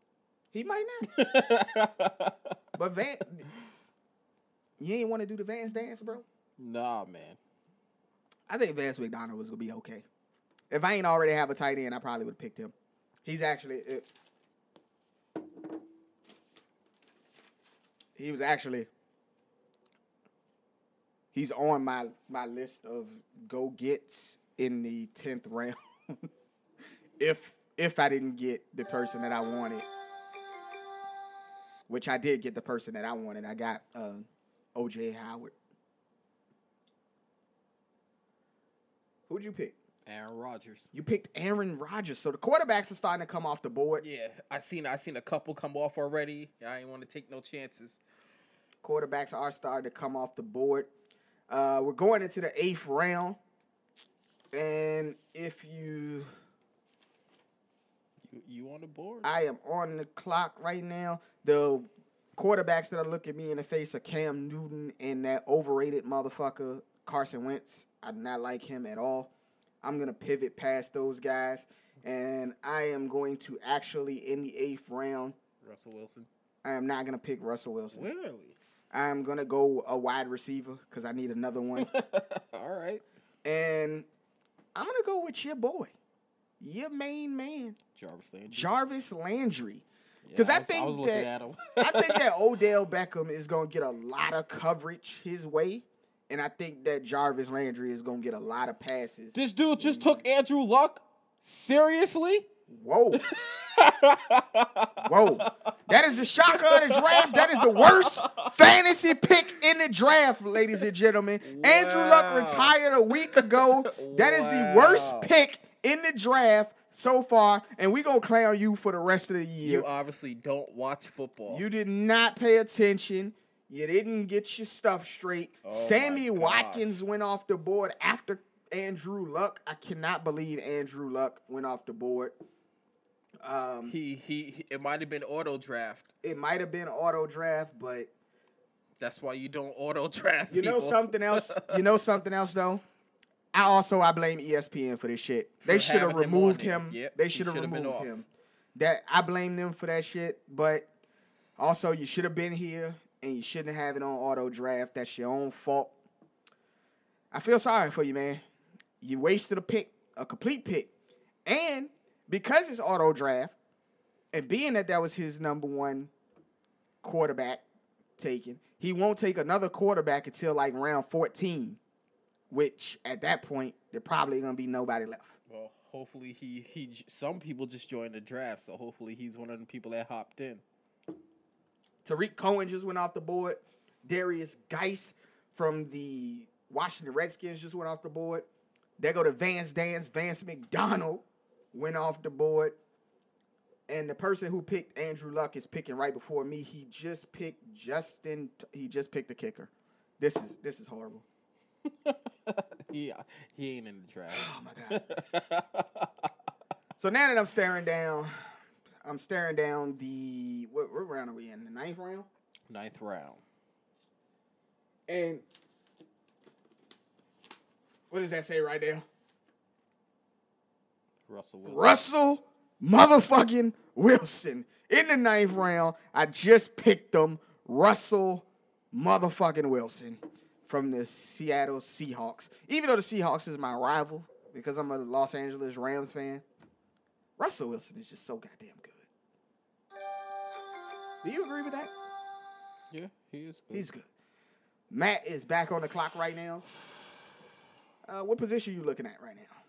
he might not. But Van, you ain't want to do the Vance dance, bro. nah, man. I think Vance McDonald was gonna be okay. If I ain't already have a tight end, I probably would have picked him. He's actually it, he was actually he's on my my list of go gets in the tenth round. if if I didn't get the person that I wanted, which I did get the person that I wanted, I got uh, OJ Howard. Who'd you pick? Aaron Rodgers. You picked Aaron Rodgers. So the quarterbacks are starting to come off the board. Yeah, I seen I seen a couple come off already. I ain't want to take no chances. Quarterbacks are starting to come off the board. Uh, we're going into the eighth round. And if you, You you on the board? I am on the clock right now. The quarterbacks that are looking me in the face are Cam Newton and that overrated motherfucker Carson Wentz. I do not like him at all. I'm gonna pivot past those guys, and I am going to actually in the eighth round. Russell Wilson. I am not gonna pick Russell Wilson. Really? I'm gonna go a wide receiver because I need another one. All right. and I'm gonna go with your boy, your main man, Jarvis Landry. Jarvis Landry. Yeah, Because I, was- think was that. I think that Odell Beckham is gonna get a lot of coverage his way, and I think that Jarvis Landry is gonna get a lot of passes. this dude just mm-hmm. took Andrew Luck. Seriously? Whoa. Whoa. That is the shocker of the draft. That is the worst fantasy pick in the draft, ladies and gentlemen. Andrew Luck retired a week ago. That is the worst pick in the draft so far, and we gonna clown you for the rest of the year. You obviously don't watch football. You did not pay attention. You didn't get your stuff straight. Oh Sammy Watkins went off the board after Andrew Luck. I cannot believe Andrew Luck went off the board. Um, he, he he it might have been auto draft. it might have been auto draft, but That's why you don't auto draft. you know people. something else. You know something else though. I also I blame ESPN for this shit. They should have having him removed him. Yep, they should have should have been removed him. That I blame them for that shit. But also, you should have been here, and you shouldn't have it on auto draft. That's your own fault. I feel sorry for you, man. You wasted a pick, a complete pick, and because it's auto draft, and being that that was his number one quarterback taken, he won't take another quarterback until like round fourteen which at that point there probably gonna be nobody left. Well, hopefully he he. Some people just joined the draft, so hopefully he's one of the people that hopped in. Tarik Cohen just went off the board. Derrius Guice from the Washington Redskins just went off the board. They go to Vance Dance. Vance McDonald went off the board. And the person who picked Andrew Luck is picking right before me. He just picked Justin. He just picked the kicker. This is this is horrible. he he ain't in the draft. Oh my god. so now that I'm staring down, I'm staring down the what, what round are we in? The ninth round. Ninth round. And what does that say right there? Russell Wilson. Russell motherfucking Wilson in the ninth round. I just picked him. Russell motherfucking Wilson from the Seattle Seahawks. Even though the Seahawks is my rival because I'm a Los Angeles Rams fan, Russell Wilson is just so goddamn good. Do you agree with that? Yeah, he is good. He's good. Matt is back on the clock right now. Uh, what position are you looking at right now?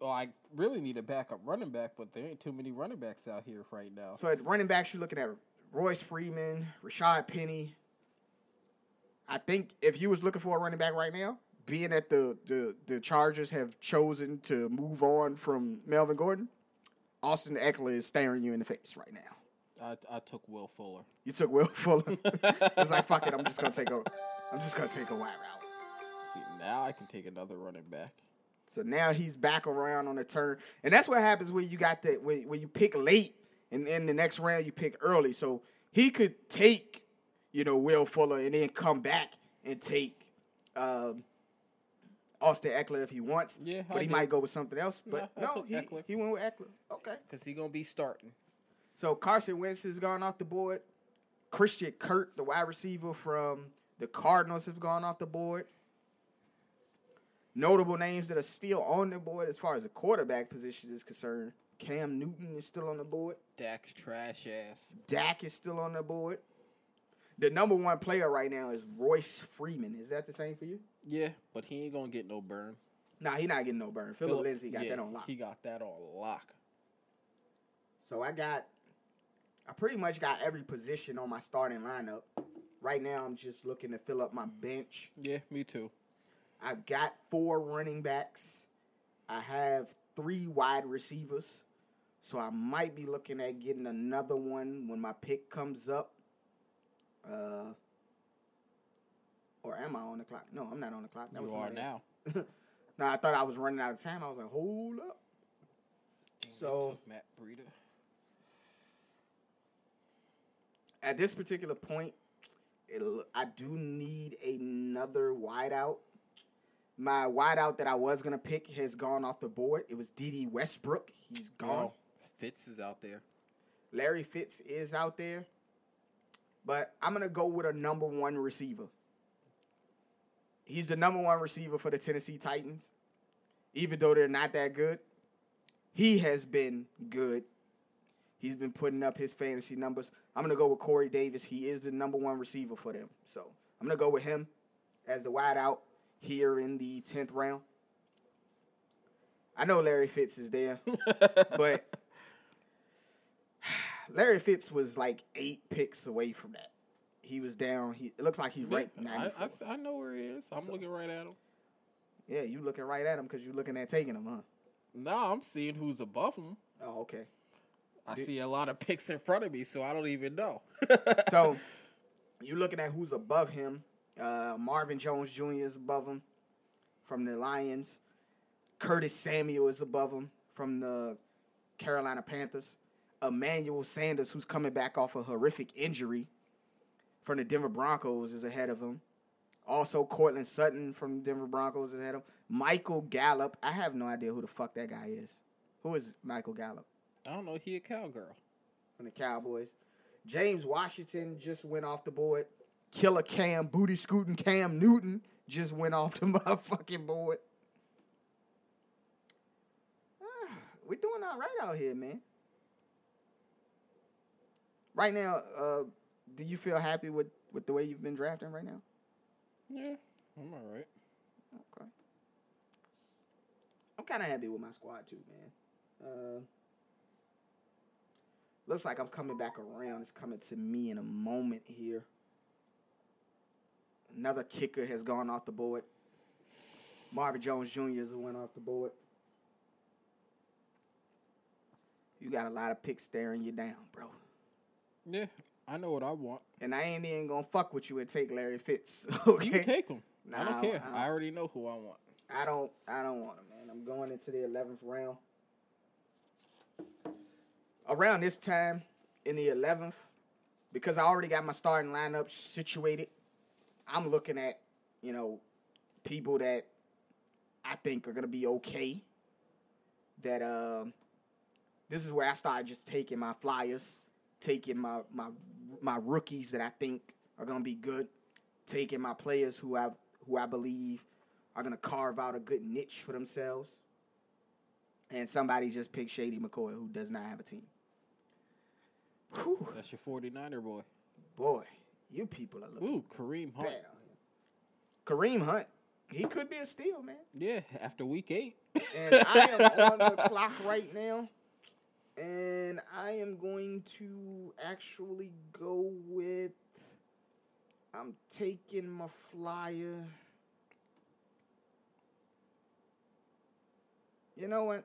Oh, I really need a backup running back, but there ain't too many running backs out here right now. So at running backs, you're looking at Royce Freeman, Rashaad Penny. I think if you was looking for a running back right now, being that the the, the Chargers have chosen to move on from Melvin Gordon, Austin Ekeler is staring you in the face right now. I, I took Will Fuller. You took Will Fuller. it's like fuck it, I'm just gonna take a I'm just gonna take a wide route. See, now I can take another running back. So now he's back around on the turn, and that's what happens when you got that when when you pick late, and then the next round you pick early. So he could take, you know, Will Fuller, and then come back and take um, Austin Ekeler if he wants. Yeah, but he did. might go with something else. But I no, he, Ekeler. he went with Ekeler. Okay. Because he going to be starting. So Carson Wentz has gone off the board. Christian Kirk, the wide receiver from the Cardinals, has gone off the board. Notable names that are still on the board as far as the quarterback position is concerned. Cam Newton is still on the board. Dak's trash ass. Dak is still on the board. The number one player right now is Royce Freeman. Is that the same for you? Yeah, but he ain't going to get no burn. Nah, he not getting no burn. Phillip Lindsay got yeah, that on lock. He got that on lock. So I got, I pretty much got every position on my starting lineup. Right now, I'm just looking to fill up my bench. Yeah, me too. I've got four running backs. I have three wide receivers. So I might be looking at getting another one when my pick comes up. Uh, or am I on the clock? No, I'm not on the clock. That was you are somebody now. No, I thought I was running out of time. I was like, hold up. So- Matt Breida. at this particular point, I do need another wideout. My wideout that I was gonna pick has gone off the board. It was Dede Westbrook. He's gone. Well, Fitz is out there. Larry Fitz is out there, but I'm gonna go with a number one receiver. He's the number one receiver for the Tennessee Titans, even though they're not that good. He has been good. He's been putting up his fantasy numbers. I'm gonna go with Corey Davis. He is the number one receiver for them, so I'm gonna go with him as the wideout here in the tenth round. I know Larry Fitz is there, but Larry Fitz was like eight picks away from that. He was down. He it looks like he's ranked Yeah, ninety I. I, I know where he is. I'm So- looking right at him. Yeah, you looking right at him because you're looking at taking him, huh? No, I'm seeing who's above him. Oh, okay. I see a lot of picks in front of me, so I don't even know. So you're looking at who's above him. Uh, Marvin Jones Jr. is above him from the Lions. Curtis Samuel is above him from the Carolina Panthers. Emmanuel Sanders, who's coming back off a horrific injury from the Denver Broncos, is ahead of him. Also, Courtland Sutton from Denver Broncos is ahead of him. Michael Gallup. I have no idea who the fuck that guy is. Who is Michael Gallup? I don't know. He a cowgirl. from the Cowboys. James Washington just went off the board. Killer Cam, booty scooting Cam Newton just went off the motherfucking board. Ah, we're doing all right out here, man. Right now, uh, do you feel happy with, with the way you've been drafting right now? Yeah, I'm all right. Okay. I'm kind of happy with my squad too, man. Uh, looks like I'm coming back around. It's coming to me in a moment here. Another kicker has gone off the board. Marvin Jones Jr. has went off the board. You got a lot of picks staring you down, bro. Yeah, I know what I want. And I ain't even gonna fuck with you and take Larry Fitz. You Okay. can take him. I Nah, don't care. I- I already know who I want. I don't I don't want him, man. I'm going into the eleventh round. Around this time in the eleventh, because I already got my starting lineup situated, I'm looking at, you know, people that I think are gonna be okay. That um this is where I started just taking my flyers, taking my my my rookies that I think are gonna be good, taking my players who I who I believe are gonna carve out a good niche for themselves. And somebody just picked Shady McCoy, who does not have a team. Whew, That's your 49er boy. boy, you people are looking Ooh, Kareem Hunt. bad. Kareem Hunt, he could be a steal, man. Yeah, after week eight. And I am on the clock right now. And I am going to actually go with. I'm taking my flyer. You know what?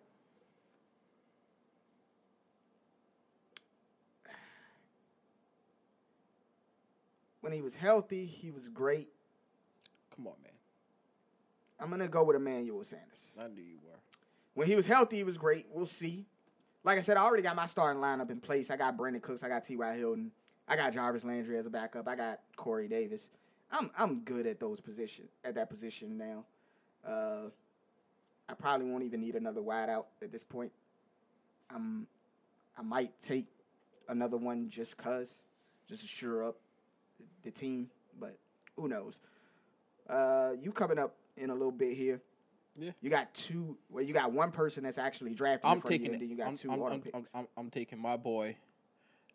When he was healthy, he was great. Come on, man. I'm going to go with Emmanuel Sanders. I knew you were. When he was healthy, he was great. We'll see. Like I said, I already got my starting lineup in place. I got Brandin Cooks. I got T.Y. Hilton. I got Jarvis Landry as a backup. I got Corey Davis. I'm I'm good at those position at that position now. Uh, I probably won't even need another wideout at this point. I'm I might take another one just cause, just to sure up the, team. But who knows? Uh, you coming up in a little bit here. Yeah. You got two. Well, you got one person that's actually drafted. I'm in front of you, taking and then you got I'm, 2 I'm, I'm. I'm, I'm, taking my boy,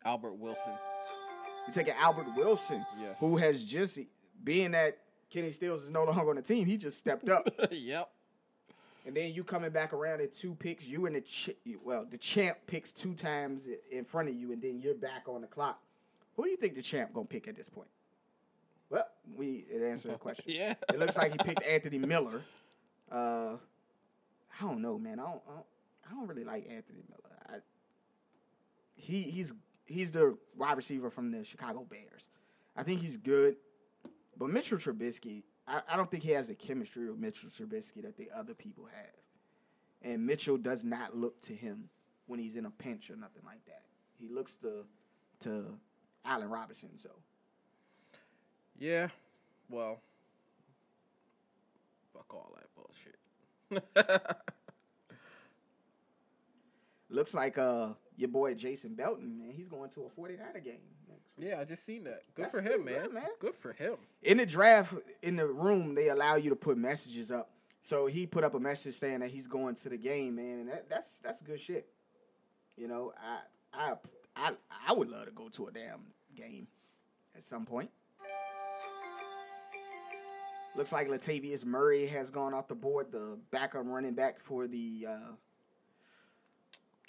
Albert Wilson. you taking Albert Wilson, Yes. who has just being that Kenny Stills is no longer on the team. He just stepped up, yep. and then you coming back around at two picks. You and the ch- well, the champ picks two times in front of you, and then you're back on the clock. Who do you think the champ gonna pick at this point? Well, we it answered the question. Yeah. It looks like he picked Anthony Miller. Uh, I don't know, man. I don't, I don't, I don't really like Anthony Miller. I, he he's he's the wide receiver from the Chicago Bears. I think he's good, but Mitchell Trubisky, I, I don't think he has the chemistry of Mitchell Trubisky that the other people have. And Mitchell does not look to him when he's in a pinch or nothing like that. He looks to to Allen Robinson. So Yeah. Well. Fuck all that bullshit. looks like uh your boy Jason Belton, man, he's going to a 49er game yeah, I just seen that. Good That's for him, man. good, man. Good for him. in the draft in the room they allow you to put messages up so he put up a message saying that he's going to the game man and that, that's that's good shit you know I, I i i would love to go to a damn game at some point looks like latavius murray has gone off the board the backup running back for the uh,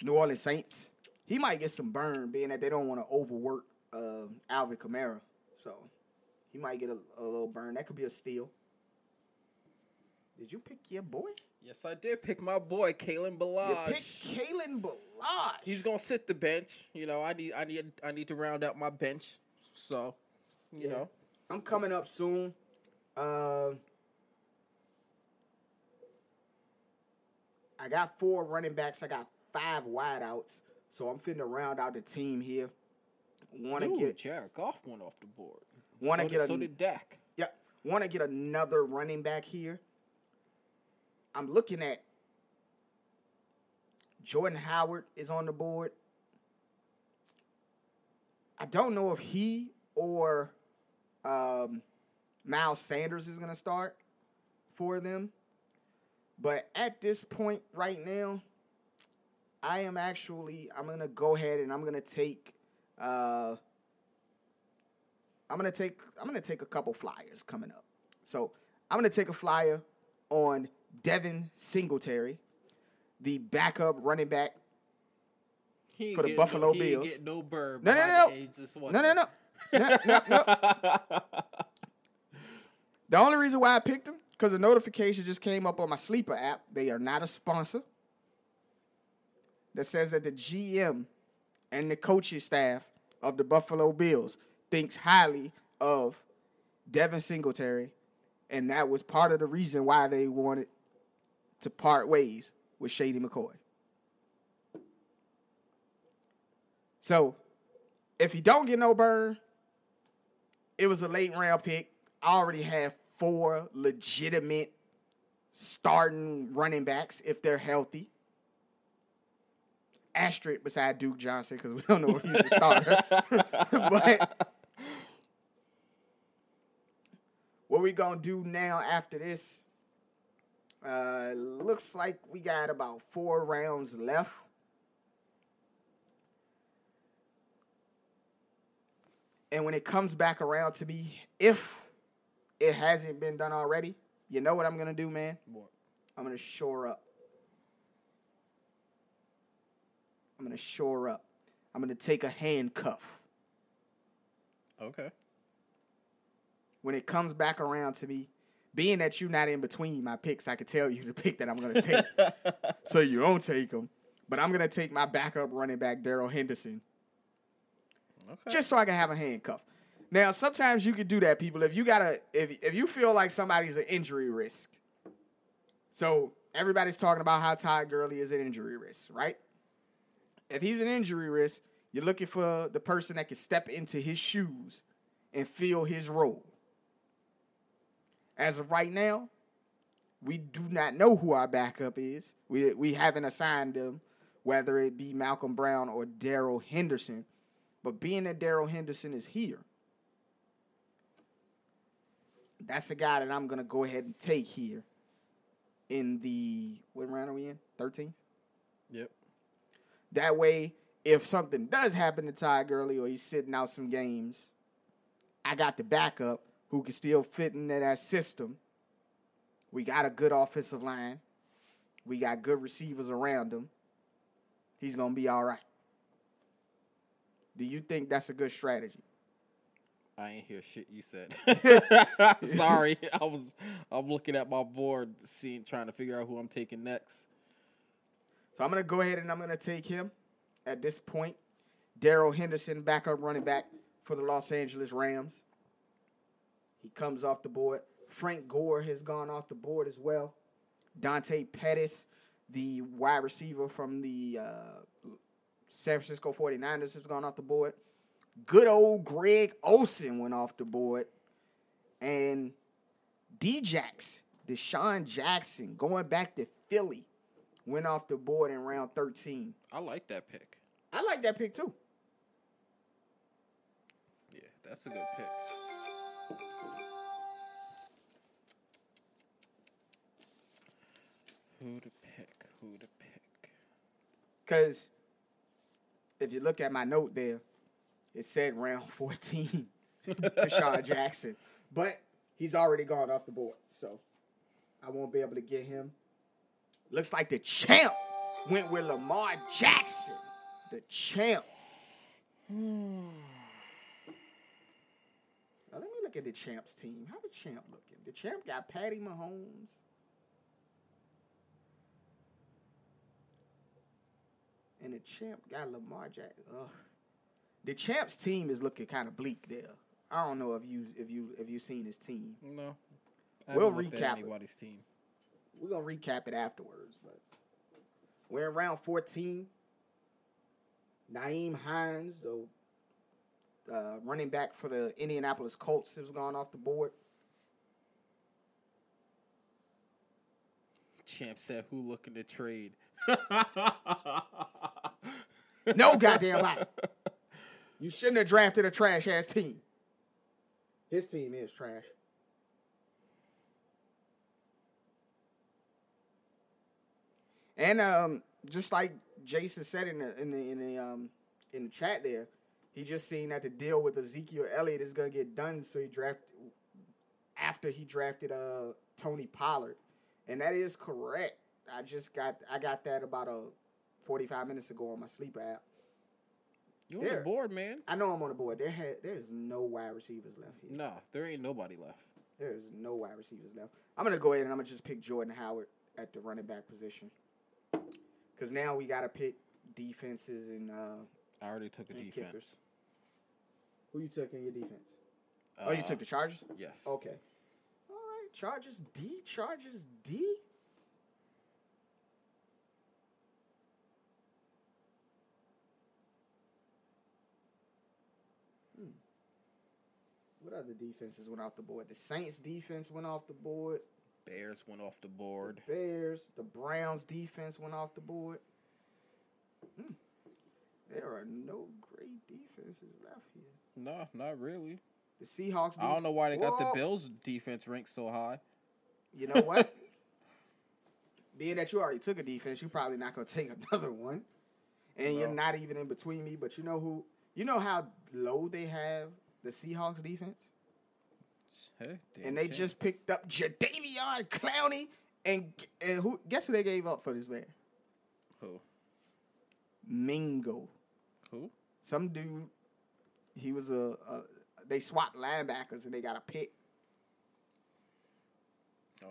new orleans saints he might get some burn, being that they don't want to overwork uh, Alvin Kamara. So he might get a, a little burn. That could be a steal. Did you pick your boy? Yes, I did pick my boy Kalen You Ballage. picked Kalen Ballage. He's gonna sit the bench. You know, I need, I need, I need to round out my bench. So, you Yeah. know, I'm coming up soon. Uh, I got four running backs. I got five wideouts. So I'm finna round out the team here. Want to get Jared Goff went off the board. Wanna so get did, a- so did Dak. yeah. Want to get another running back here. I'm looking at Jordan Howard is on the board. I don't know if he or um, Miles Sanders is going to start for them. But at this point right now, I am actually I'm going to go ahead and I'm going to take uh, I'm going to take I'm going to take a couple flyers coming up. So, I'm going to take a flyer on Devin Singletary, the backup running back He For the Buffalo no, Bills. no. No, no, no, no, no, no. no, no, no. The only reason why I picked them because a notification just came up on my sleeper app. They are not a sponsor. That says that the GM and the coaching staff of the Buffalo Bills thinks highly of Devin Singletary, and that was part of the reason why they wanted to part ways with Shady McCoy. So, if he don't get no burn, it was a late round pick. I already have four legitimate starting running backs if they're healthy. Asterisk beside Duke Johnson because we don't know if he's a starter. but what we gonna do now after this? Uh, looks like we got about four rounds left. And when it comes back around to me, if it hasn't been done already, you know what I'm gonna do, man? What? I'm gonna shore up. I'm gonna shore up. I'm gonna take a handcuff. Okay. When it comes back around to me, being that you're not in between my picks, I could tell you the pick that I'm gonna take. so you don't take him. But I'm gonna take my backup running back, Darrell Henderson. Okay. just so I can have a handcuff. Now, sometimes you can do that, people. If you gotta, if if you feel like somebody's an injury risk, so everybody's talking about how Todd Gurley is an injury risk, right? If he's an injury risk, you're looking for the person that can step into his shoes and fill his role. As of right now, we do not know who our backup is. We we haven't assigned them, whether it be Malcolm Brown or Darrell Henderson. But being that Darrell Henderson is here, that's the guy that I'm gonna go ahead and take here. In the what round are we in? 13th. Yep. That way, if something does happen to Ty Gurley or he's sitting out some games, I got the backup who can still fit into that system. We got a good offensive line. We got good receivers around him. He's gonna be all right. Do you think that's a good strategy? I ain't hear shit you said. Sorry, I was I'm looking at my board, seeing trying to figure out who I'm taking next. So I'm gonna go ahead and I'm gonna take him at this point. Darrell Henderson, backup running back for the Los Angeles Rams. He comes off the board. Frank Gore has gone off the board as well. Dante Pettis, the wide receiver from the uh, San Francisco 49ers, has gone off the board. Good old Greg Olsen went off the board. And Djax, DeSean Jackson, going back to Philly, went off the board in round 13. I like that pick. I like that pick too. Yeah, that's a good pick. Who to pick? Who to pick? Because if you look at my note there, it said round 14, DeSean Jackson. But he's already gone off the board. So I won't be able to get him. Looks like the champ went with Lamar Jackson. the champ. now let me look at the champ's team. How the champ looking? The champ got Patty Mahomes. And the champ got Lamar Jackson. Ugh. The champ's team is looking kind of bleak there. I don't know if you if you if you seen his team. No. I We'll recap it. anybody's team. We're gonna recap it afterwards, but we're in round 14. Nyheim Hines, the uh, running back for the Indianapolis Colts, has gone off the board. Champ said, "Who looking to trade?" No goddamn lie. You shouldn't have drafted a trash ass team. His team is trash. And um, just like Jason said in the in the in the um in the chat there, he just seen that the deal with Ezekiel Elliott is gonna get done, so he drafted after he drafted uh Tony Pollard, and that is correct. I just got I got that about a forty five minutes ago on my sleeper app. You on There. the board, man? I know I'm on the board. There had there is no wide receivers left here. Nah, there ain't nobody left. There is no wide receivers left. I'm gonna go ahead and I'm gonna just pick Jordan Howard at the running back position. Cause now we gotta pick defenses and uh I already took a defense. kickers. Who you took in your defense? oh, you Uh, took the Chargers? Yes. Okay. All right, Chargers D, Chargers D. What other defenses went off the board? The Saints defense went off the board. Bears went off the board. Bears, the Browns defense went off the board. Hmm. There are no great defenses left here. No, not really. The Seahawks. I don't know why they got the Bills defense ranked so high. You know what? Being that you already took a defense, you're probably not gonna take another one, and you're not even in between me. But you know who? You know how low they have the Seahawks defense, and they just picked up Jadeveon Clowney, and and who? Guess who they gave up for this man? who Mingo. who Some dude. He was a, a. They swapped linebackers and they got a pick.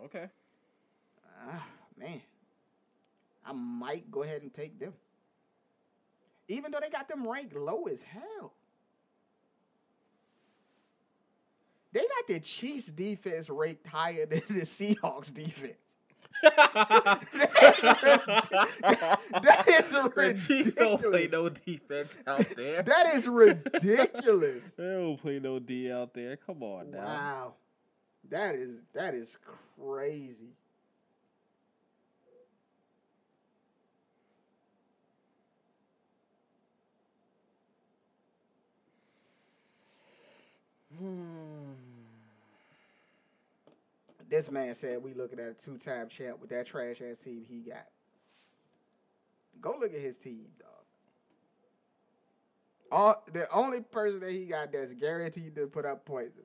okay. Ah, man. I might go ahead and take them. Even though they got them ranked low as hell. They got the Chiefs defense ranked higher than the Seahawks defense. that is The Chiefs don't play no defense out there. That is ridiculous. they don't play no D out there. Come on now. Wow. That is that is crazy. This man said we looking at a two-time champ with that trash ass team he got. Go look at his team, dog. All the only person that he got that's guaranteed to put up points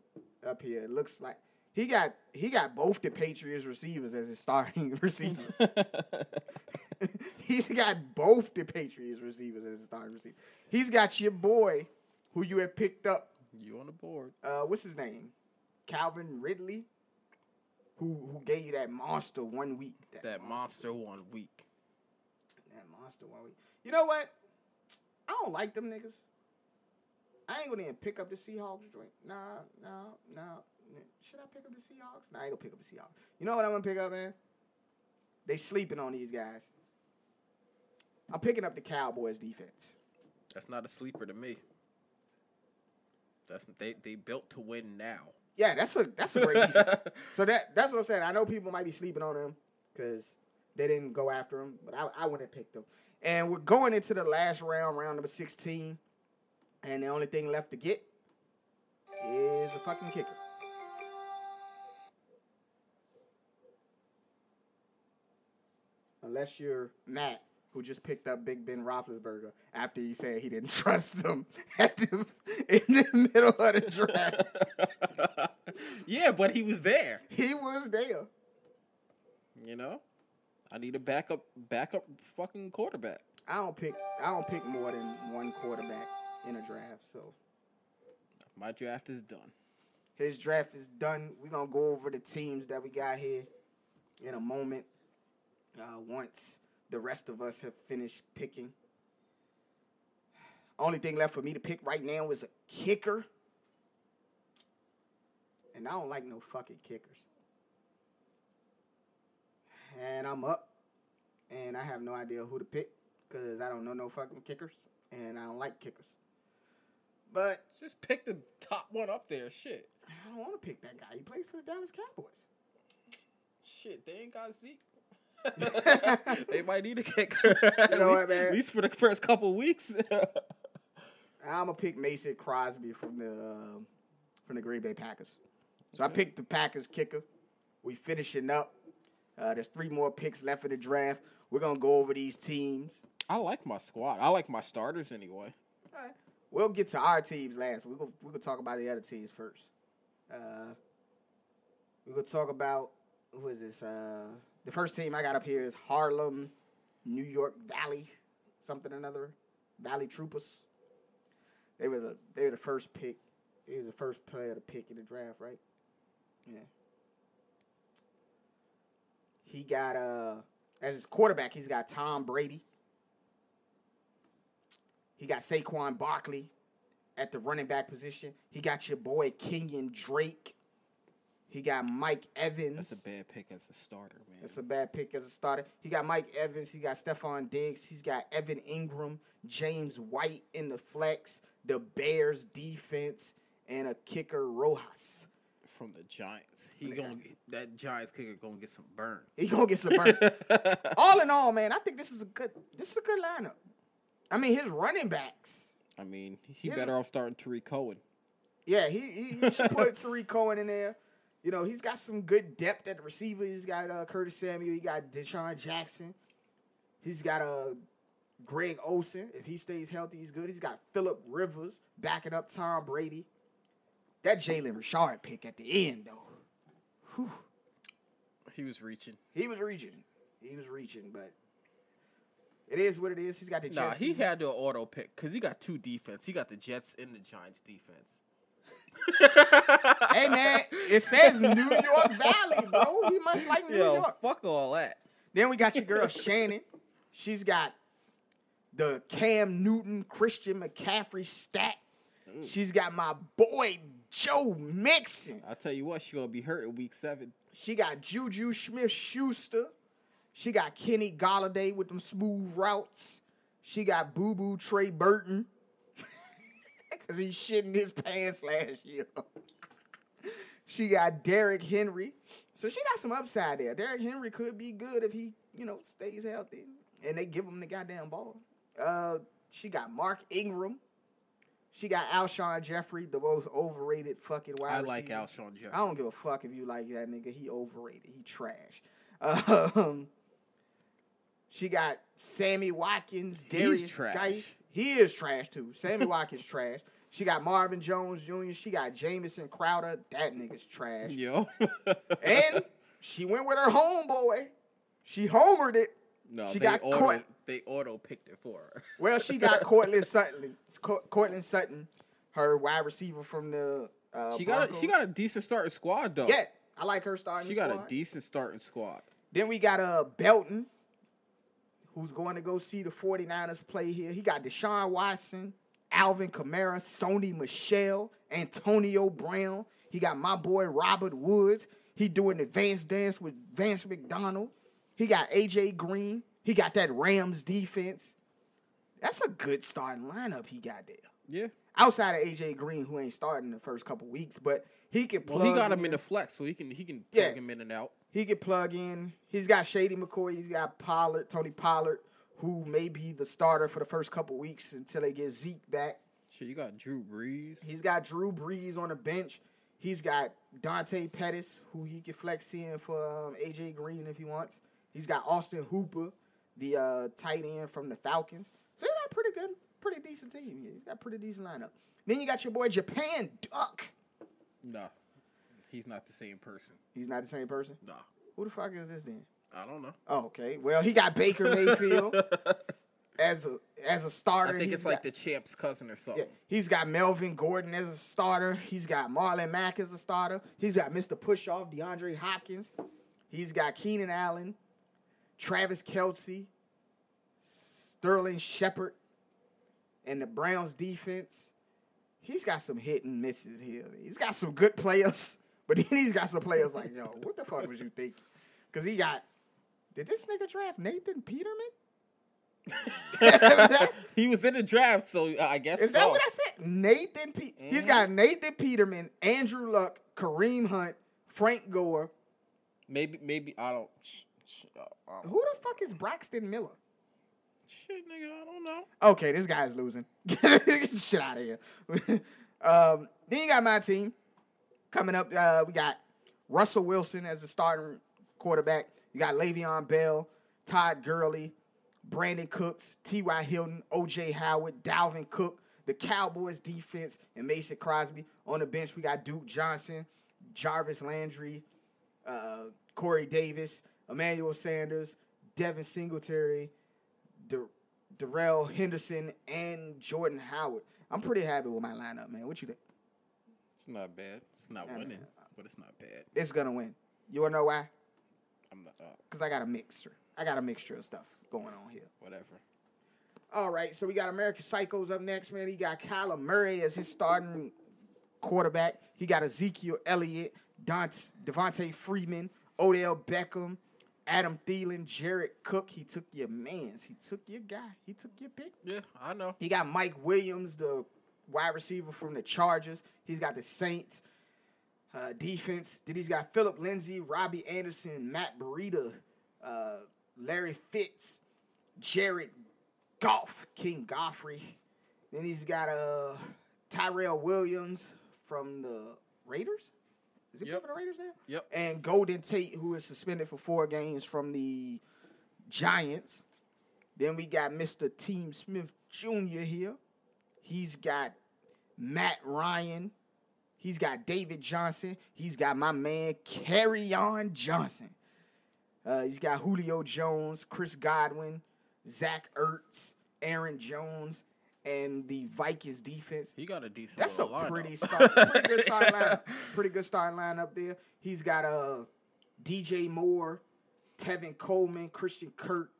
up here it looks like he got he got both the Patriots receivers as his starting receivers. He's got both the Patriots receivers as his starting receivers. He's got your boy who you had picked up. You on the board? Uh, what's his name? Calvin Ridley, who who gave you that monster one week. That monster one week. That monster one week. You know what? I don't like them niggas. I ain't gonna even pick up the Seahawks joint. Nah, nah, nah. Should I pick up the Seahawks? Nah, I ain't gonna pick up the Seahawks. You know what I'm gonna pick up, man? They sleeping on these guys. I'm picking up the Cowboys defense. That's not a sleeper to me. That's they they built to win now. Yeah, that's a that's a great defense. So that that's what I'm saying. I know people might be sleeping on them because they didn't go after them, but I, I wouldn't have picked them. And we're going into the last round, round number 16, and the only thing left to get is a fucking kicker. Unless you're Matt, who just picked up Big Ben Roethlisberger after he said he didn't trust him at the, in the middle of the draft. yeah, but he was there. He was there. You know, I need a backup backup fucking quarterback. I don't pick. I don't pick more than one quarterback in a draft. So My draft is done. his draft is done. We're gonna go over the teams that we got here in a moment. Uh, once the rest of us have finished picking. Only thing left for me to pick right now is a kicker. And I don't like no fucking kickers. And I'm up. And I have no idea who to pick because I don't know no fucking kickers. And I don't like kickers. But Just pick the top one up there. Shit. I don't want to pick that guy. He plays for the Dallas Cowboys. Shit, they ain't got Zeke. they might need a kicker. At You know least, what, man? At least for the first couple weeks. I'm gonna pick Mason Crosby from the uh, from the Green Bay Packers. So I picked the Packers kicker. We finishing up. Uh, there's three more picks left in the draft. We're gonna go over these teams. I like my squad. I like my starters anyway. All right. We'll get to our teams last. We're gonna we're gonna talk about the other teams first. Uh, we're gonna talk about who is this? Uh, the first team I got up here is Harlem, New York Valley, something or another, Valley Troopers. They were the they were the first pick. He was the first player to pick in the draft, right? Yeah. He got uh as his quarterback, he's got Tom Brady. He got Saquon Barkley at the running back position. He got your boy Kenyan Drake. He got Mike Evans. That's a bad pick as a starter, man. That's a bad pick as a starter. He got Mike Evans. He got Stefon Diggs. He's got Evan Engram, James White in the flex, the Bears defense, and a kicker Rojas. From the Giants. He gonna that Giants kicker gonna get some burn. He gonna get some burn. all in all, man, I think this is a good. This is a good lineup. I mean, his running backs. I mean, he Yes. better off starting Tarik Cohen. Yeah, he he, he should put Tarik Cohen in there. You know, he's got some good depth at the receiver. He's got uh, Curtis Samuel. He got DeSean Jackson. He's got uh, Greg Olsen. If he stays healthy, he's good. He's got Philip Rivers backing up Tom Brady. That Jalen Richard pick at the end, though. Whew. He was reaching. He was reaching. He was reaching, but it is what it is. He's got the Nah, he had to auto pick because he got two defense. He got the Jets and the Giants defense. Hey man, it says New York Valley, bro. He must like New Yo, York. fuck all that. Then we got your girl Shannon. She's got the Cam Newton, Christian McCaffrey stack. Mm. She's got my boy Joe Mixon. I'll tell you what, she gonna be hurt in week seven. She got Juju Smith Schuster. She got Kenny Golladay with them smooth routes. She got Boo Boo Trey Burton. Cause he shitting his pants last year. she got Derrick Henry. So she got some upside there. Derrick Henry could be good if he, you know, stays healthy. And they give him the goddamn ball. Uh, she got Mark Ingram. She got Alshon Jeffery, the most overrated fucking wide I like. Alshon Jeffery. I don't give a fuck if you like that nigga. He overrated. He trash. Um, she got Sammy Watkins, Derrius. Geis. He is trash too. Sammy Watkins trash. She got Marvin Jones Jr. She got Jamison Crowder. That nigga's trash. Yo, And she went with her homeboy. She homered it. no, she they got auto, Court. they auto picked it for her. Well, she got Courtland Sutton. Co- Courtland Sutton, her wide receiver from the. Uh, She got a, she got a decent starting squad though. Yeah, I like her starting. Squad. She got squad. a decent starting squad. Then we got uh, Belton, who's going to go see the 49ers play here. He got Deshaun Watson, Alvin Kamara, Sony Michel, Antonio Brown. He got my boy Robert Woods. He doing the Vance dance with Vance McDonald. He got AJ Green. He got that Rams defense. That's a good starting lineup he got there. Yeah. Outside of AJ Green, who ain't starting the first couple weeks, but he can plug Well, he got him in the flex, so he can he can Yeah. plug him in and out. He could plug in. He's got Shady McCoy. He's got Pollard, Tony Pollard, who may be the starter for the first couple weeks until they get Zeke back. Shit, you got Drew Brees. He's got Drew Brees on the bench. He's got Dante Pettis, who he can flex in for um, AJ Green if he wants. He's got Austin Hooper, the uh, tight end from the Falcons. So he's got a pretty good, pretty decent team. He's got a pretty decent lineup. Then you got your boy Japan Duck. Nah, he's not the same person. He's not the same person. Nah, Who the fuck is this then? I don't know. Oh, okay. Well, he got Baker Mayfield. as a as a starter. I think it's like got- the champ's cousin or something. Yeah, he's got Melvin Gordon as a starter. He's got Marlon Mack as a starter. He's got Mr. Pushoff, DeAndre Hopkins. He's got Keenan Allen, Travis Kelce, Sterling Shepard, and the Browns defense. He's got some hit and misses here. He's got some good players, but then he's got some players like, yo, what the fuck was you thinking? Because he got, did this nigga draft Nathan Peterman? He was in the draft, so uh, I guess is so. that what I said? Nathan Pe- He's Mm-hmm. got Nathan Peterman, Andrew Luck, Kareem Hunt, Frank Gore. Maybe, maybe I don't. Sh- sh- uh, I don't- Who the fuck is Braxton Miller? Shit, nigga, I don't know. Okay, this guy's losing. Get the shit out of here. um, then you got my team coming up. Uh, we got Russell Wilson as the starting quarterback. You got Le'Veon Bell, Todd Gurley, Brandin Cooks, T.Y. Hilton, O.J. Howard, Dalvin Cook, the Cowboys defense, and Mason Crosby. On the bench, we got Duke Johnson, Jarvis Landry, uh, Corey Davis, Emmanuel Sanders, Devin Singletary, Dar- Darrell Henderson, and Jordan Howard. I'm pretty happy with my lineup, man. What you think? It's not bad. It's not I winning, mean, but it's not bad. It's gonna win. You wanna know why? I'm not. Uh, Because I got a mixture. I got a mixture of stuff going on here. whatever. All right, so we got American Psychos up next, man. He got Kyler Murray as his starting quarterback. He got Ezekiel Elliott, Dante, Devonta Freeman, Odell Beckham, Adam Thielen, Jared Cook. He took your mans. He took your guy. He took your pick. Yeah, I know. He got Mike Williams, the wide receiver from the Chargers. He's got the Saints uh, defense. Then he's got Phillip Lindsay, Robbie Anderson, Matt Breida, uh, Larry Fitz, Jared Goff, King Godfrey. Then he's got uh, Tyrell Williams from the Raiders. Is he Yep. for the Raiders now? Yep. And Golden Tate, who is suspended for four games from the Giants. Then we got Mr. Team Smith Jr. here. He's got Matt Ryan. He's got David Johnson. He's got my man on Johnson. Uh, he's got Julio Jones, Chris Godwin, Zach Ertz, Aaron Jones, and the Vikings defense. He got a decent. That's a lineup. pretty start, pretty good starting lineup. Pretty good starting lineup there. He's got uh, DJ Moore, Tevin Coleman, Christian Kirk,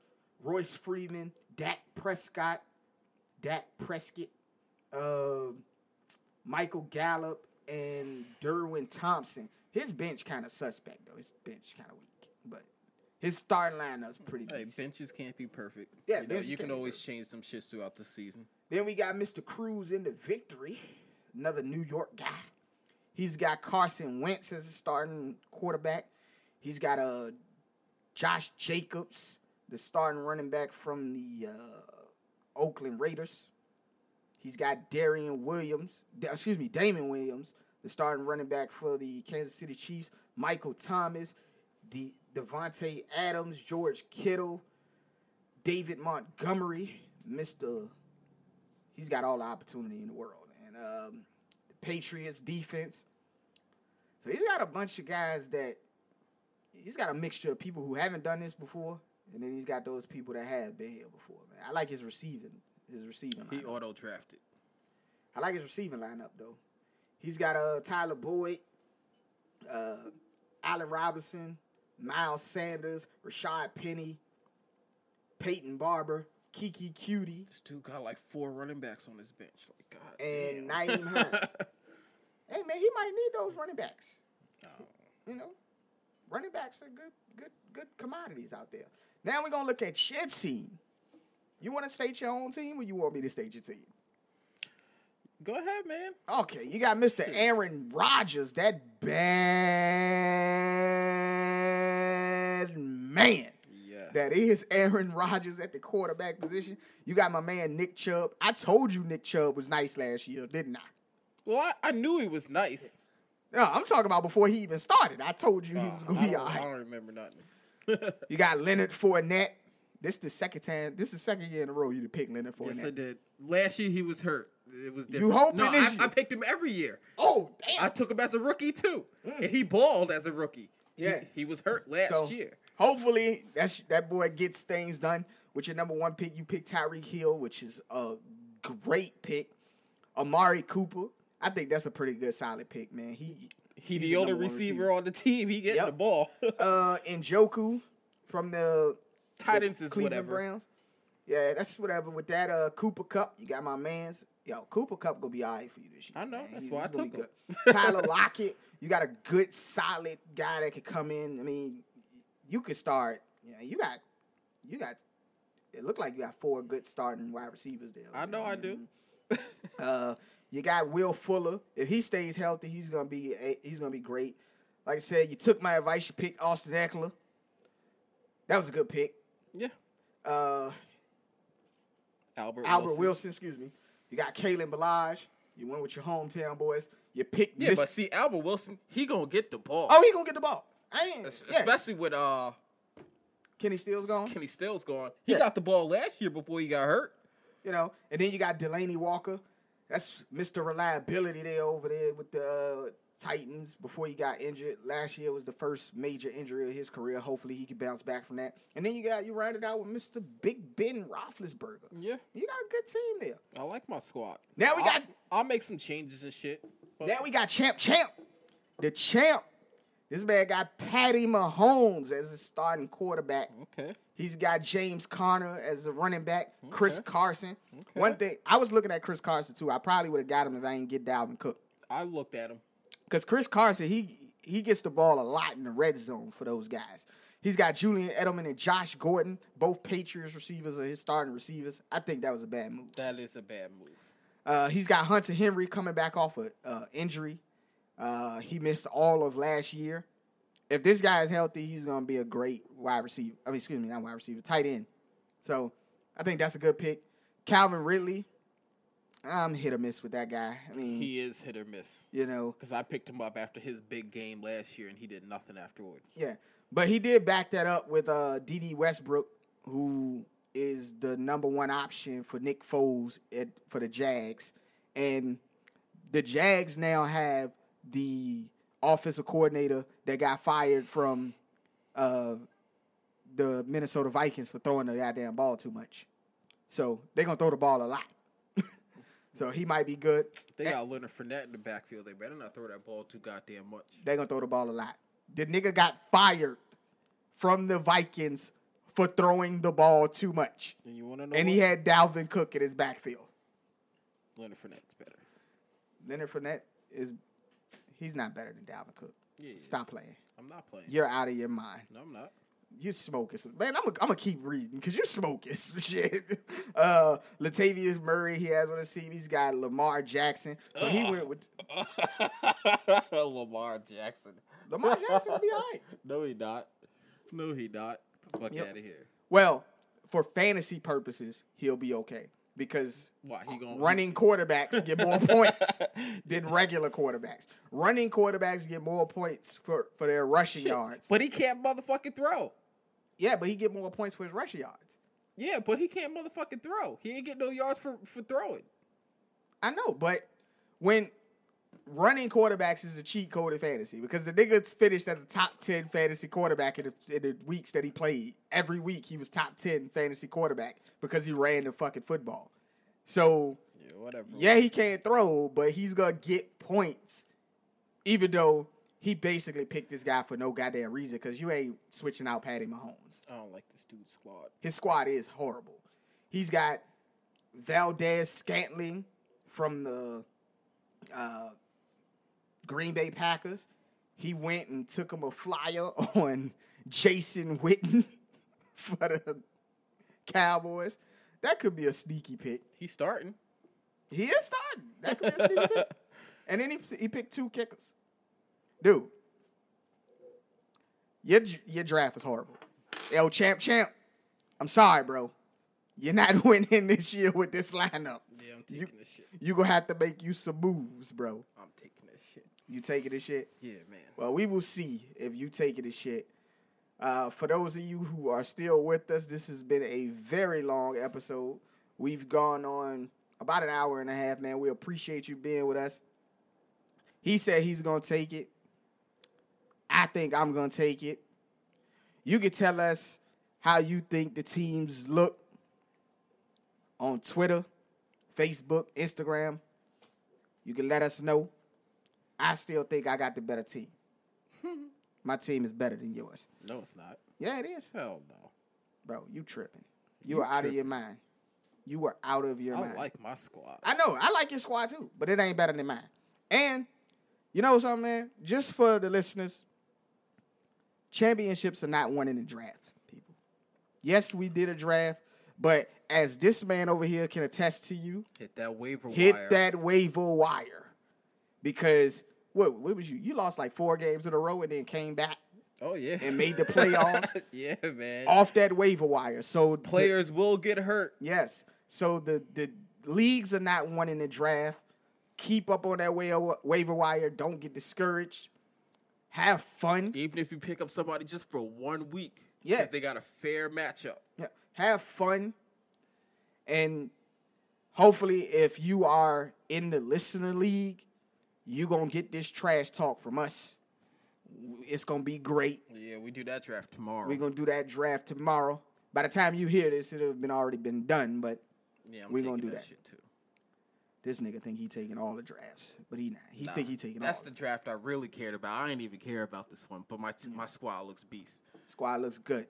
Royce Freeman, Dak Prescott, Dak Prescott, uh, Michael Gallup, and Darwin Thompson. His bench kind of suspect though. His bench kind of weak, but his starting lineup's pretty Hey, decent. benches can't be perfect. Yeah, you, know, you can always change some shits throughout the season. Then we got Mr. Cruz in the victory, another New York guy. He's got Carson Wentz as a starting quarterback. He's got uh, Josh Jacobs, the starting running back from the uh, Oakland Raiders. He's got Darian Williams, excuse me, Damien Williams, the starting running back for the Kansas City Chiefs. Michael Thomas, De- Davante Adams, George Kittle, David Montgomery, Mr. He's got all the opportunity in the world. And um, the Patriots defense. So he's got a bunch of guys that he's got a mixture of people who haven't done this before, and then he's got those people that have been here before. Man, I like his receiving, his receiving. He auto drafted. I like his receiving lineup though. He's got uh Tyler Boyd, uh, Allen Robinson, Miles Sanders, Rashaad Penny, Peyton Barber, Kiki Cutie, This dude got like four running backs on his bench. Like God and damn. Nyheim Hines. hey man, he might need those running backs. You know, running backs are good, good, good commodities out there. Now we're gonna look at your team. You want to state your own team, or you want me to state your team? Go ahead, man. Okay, you got Mr. Aaron Rodgers, that bad man. Yes. That is Aaron Rodgers at the quarterback position. You got my man Nick Chubb. I told you Nick Chubb was nice last year, didn't I? Well, I, I knew he was nice. No, I'm talking about before he even started. I told you he was Uh, gonna be don't, I don't remember nothing. You got Leonard Fournette. This is the second time. This is the second year in a row you to pick Leonard Fournette. yes, I did. Last year he was hurt. It was different. hoping no, this I, year? I picked him every year. Oh damn! I took him as a rookie too, and he balled as a rookie. He- Yeah. he, was hurt last So year. hopefully that's that boy gets things done. with your number one pick, you pick Tyreek Hill, which is a great pick. Amari Cooper, I think that's a pretty good solid pick, man. He He the only one receiver, on the team. He getting Yep. the ball. uh and Njoku from the Ends is Cleveland whatever. Browns. Yeah, that's whatever. With that uh Cooper Kupp, you got my man's. Yo, Cooper Kupp gonna be all right for you this year. I know, man. that's He- why I took him. Tyler Lockett, you got a good, solid guy that could come in. I mean, you could start. Yeah, you got, you got. It looked like you got four good starting wide receivers there. I know I do. Uh, you got Will Fuller. If he stays healthy, he's gonna be he's gonna be great. Like I said, you took my advice. You picked Austin Ekeler. That was a good pick. Yeah. Uh, Albert, Albert Wilson. Wilson. excuse me. You got Kalen Ballage. You went with your hometown boys. You picked. Yeah, Miss- but see, Albert Wilson, he gonna get the ball. oh, he gonna get the ball. I ain't, Es- yeah. Especially with uh Kenny Stills gone. Kenny Stills gone. He Yeah. got the ball last year before he got hurt. You know, and then you got Delanie Walker. That's Mr. Reliability there over there with the uh, Titans before he got injured. Last year was the first major injury of his career. Hopefully he can bounce back from that. And then you got you rounded out with Mr. Big Ben Roethlisberger. Yeah, You got a good team there. I like my squad. Now we I'll- got I'll make some changes and shit. Now we got Champ Champ. The champ. This man got Patty Mahomes as his starting quarterback. okay. He's got James Conner as a running back. Chris Carson. Okay. One thing I was looking at Chris Carson too. I probably would have got him if I didn't get Dalvin Cook. I looked at him. Because Chris Carson, he he gets the ball a lot in the red zone for those guys. He's got Julian Edelman and Josh Gordon, both Patriots receivers are his starting receivers. I think that was a bad move. That is a bad move. Uh, he's got Hunter Henry coming back off of uh, injury. Uh, he missed all of last year. If this guy is healthy, he's going to be a great wide receiver. I mean, excuse me, not wide receiver, tight end. So I think that's a good pick. Calvin Ridley, I'm hit or miss with that guy. I mean, He is hit or miss. you know, Because I picked him up after his big game last year and he did nothing afterwards. Yeah, but he did back that up with uh Dede Westbrook, who is the number one option for Nick Foles at, for the Jags, and the Jags now have the offensive coordinator that got fired from uh the Minnesota Vikings for throwing the goddamn ball too much. So they're gonna throw the ball a lot. So he might be good. They eh. got Leonard Fournette in the backfield. They better not throw that ball too goddamn much. They're gonna throw the ball a lot. The nigga got fired from the Vikings for throwing the ball too much. And you want to know And what? he had Dalvin Cook in his backfield. Leonard Fournette's better. Leonard Fournette is he's not better than Dalvin Cook. Yeah, he is. Stop playing. I'm not playing. You're out of your mind. No, I'm not. You smoking some man. I'm gonna I'm keep reading because you're smoking some shit. Uh, Latavius Murray, he has on his team. He's got Lamar Jackson. So he went with Lamar Jackson. Lamar Jackson. Will be all right. No, he not. No, he not. Get the fuck Yep. out of here. Well, for fantasy purposes, he'll be okay because Why running quarterbacks get more points than regular quarterbacks. Running quarterbacks get more points for, for their rushing yards. But he can't motherfucking throw. yeah, but he get more points for his rushing yards. Yeah, but he can't motherfucking throw. He ain't get no yards for for throwing. I know, but when running quarterbacks is a cheat code in fantasy because the nigga's finished as a top 10 fantasy quarterback in the, in the weeks that he played. Every week he was top 10 fantasy quarterback because he ran the fucking football. So, Yeah, whatever. yeah, he can't throw, but he's going to get points even though he basically picked this guy for no goddamn reason because you ain't switching out Patty Mahomes. I don't like this dude's squad. His squad is horrible. He's got Valdes Scantling from the uh, Green Bay Packers. He went and took him a flyer on Jason Witten for the Cowboys. That could be a sneaky pick. He's starting. He is starting. That could be a sneaky pick. And then he, he picked two kickers. Dude, your, your draft was horrible. Yo, champ, champ. I'm sorry, bro. You're not winning this year with this lineup. Yeah, I'm taking You, this shit. you gonna have to make you some moves, bro. I'm taking this shit. You taking this shit? Yeah, man. Well, we will see if you take it as shit. Uh, for those of you who are still with us, this has been a very long episode. We've gone on about an hour and a half, man. We appreciate you being with us. He said he's gonna take it. I think I'm gonna take it. You can tell us how you think the teams look on Twitter, Facebook, Instagram. You can let us know. I still think I got the better team. My team is better than yours. No, it's not. Yeah, it is. Hell no. Bro, you tripping. You, are out of your mind. You were out of your I mind. I like my squad. I know. I like your squad too, but it ain't better than mine. And you know something, man? Just for the listeners, championships are not won in the draft, people. Yes, we did a draft, but as this man over here can attest to you, Hit that waiver hit wire. that waiver wire. Because what, what was you? You lost like four games in a row and then came back Oh yeah. and made the playoffs yeah, man. off that waiver wire. So the- Players will get hurt. Yes. So the the leagues are not winning the draft. Keep up on that wa- waiver wire. Don't get discouraged. Have fun. Even if you pick up somebody just for one week. Yeah. Because they got a fair matchup. Yeah, Have fun. And hopefully, if you are in the listener league, you gonna get this trash talk from us. It's gonna be great. Yeah, we do that draft tomorrow. We're gonna do that draft tomorrow. By the time you hear this, it'll have been already been done. But yeah, I'm we gonna do that. shit too. this nigga think he taking all the drafts, but he not. He Nah, think he taking That's all. the draft I really cared about. I ain't even care about this one, but my my squad looks beast. Squad looks good.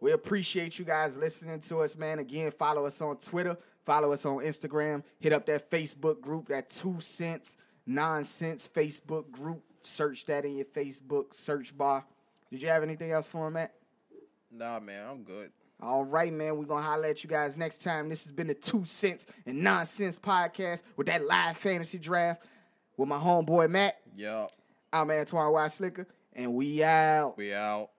We appreciate you guys listening to us, man. Again, follow us on Twitter, follow us on Instagram, hit up that Facebook group, that two cents nonsense Facebook group. Search that in your Facebook search bar. Did you have anything else for him, Matt? Nah, man, I'm good. All right, man. We're gonna holler at you guys next time. This has been the Two Cents and Nonsense podcast with that live fantasy draft with my homeboy Matt. Yup. I'm Antoine Y. Slicker, and we out. We out.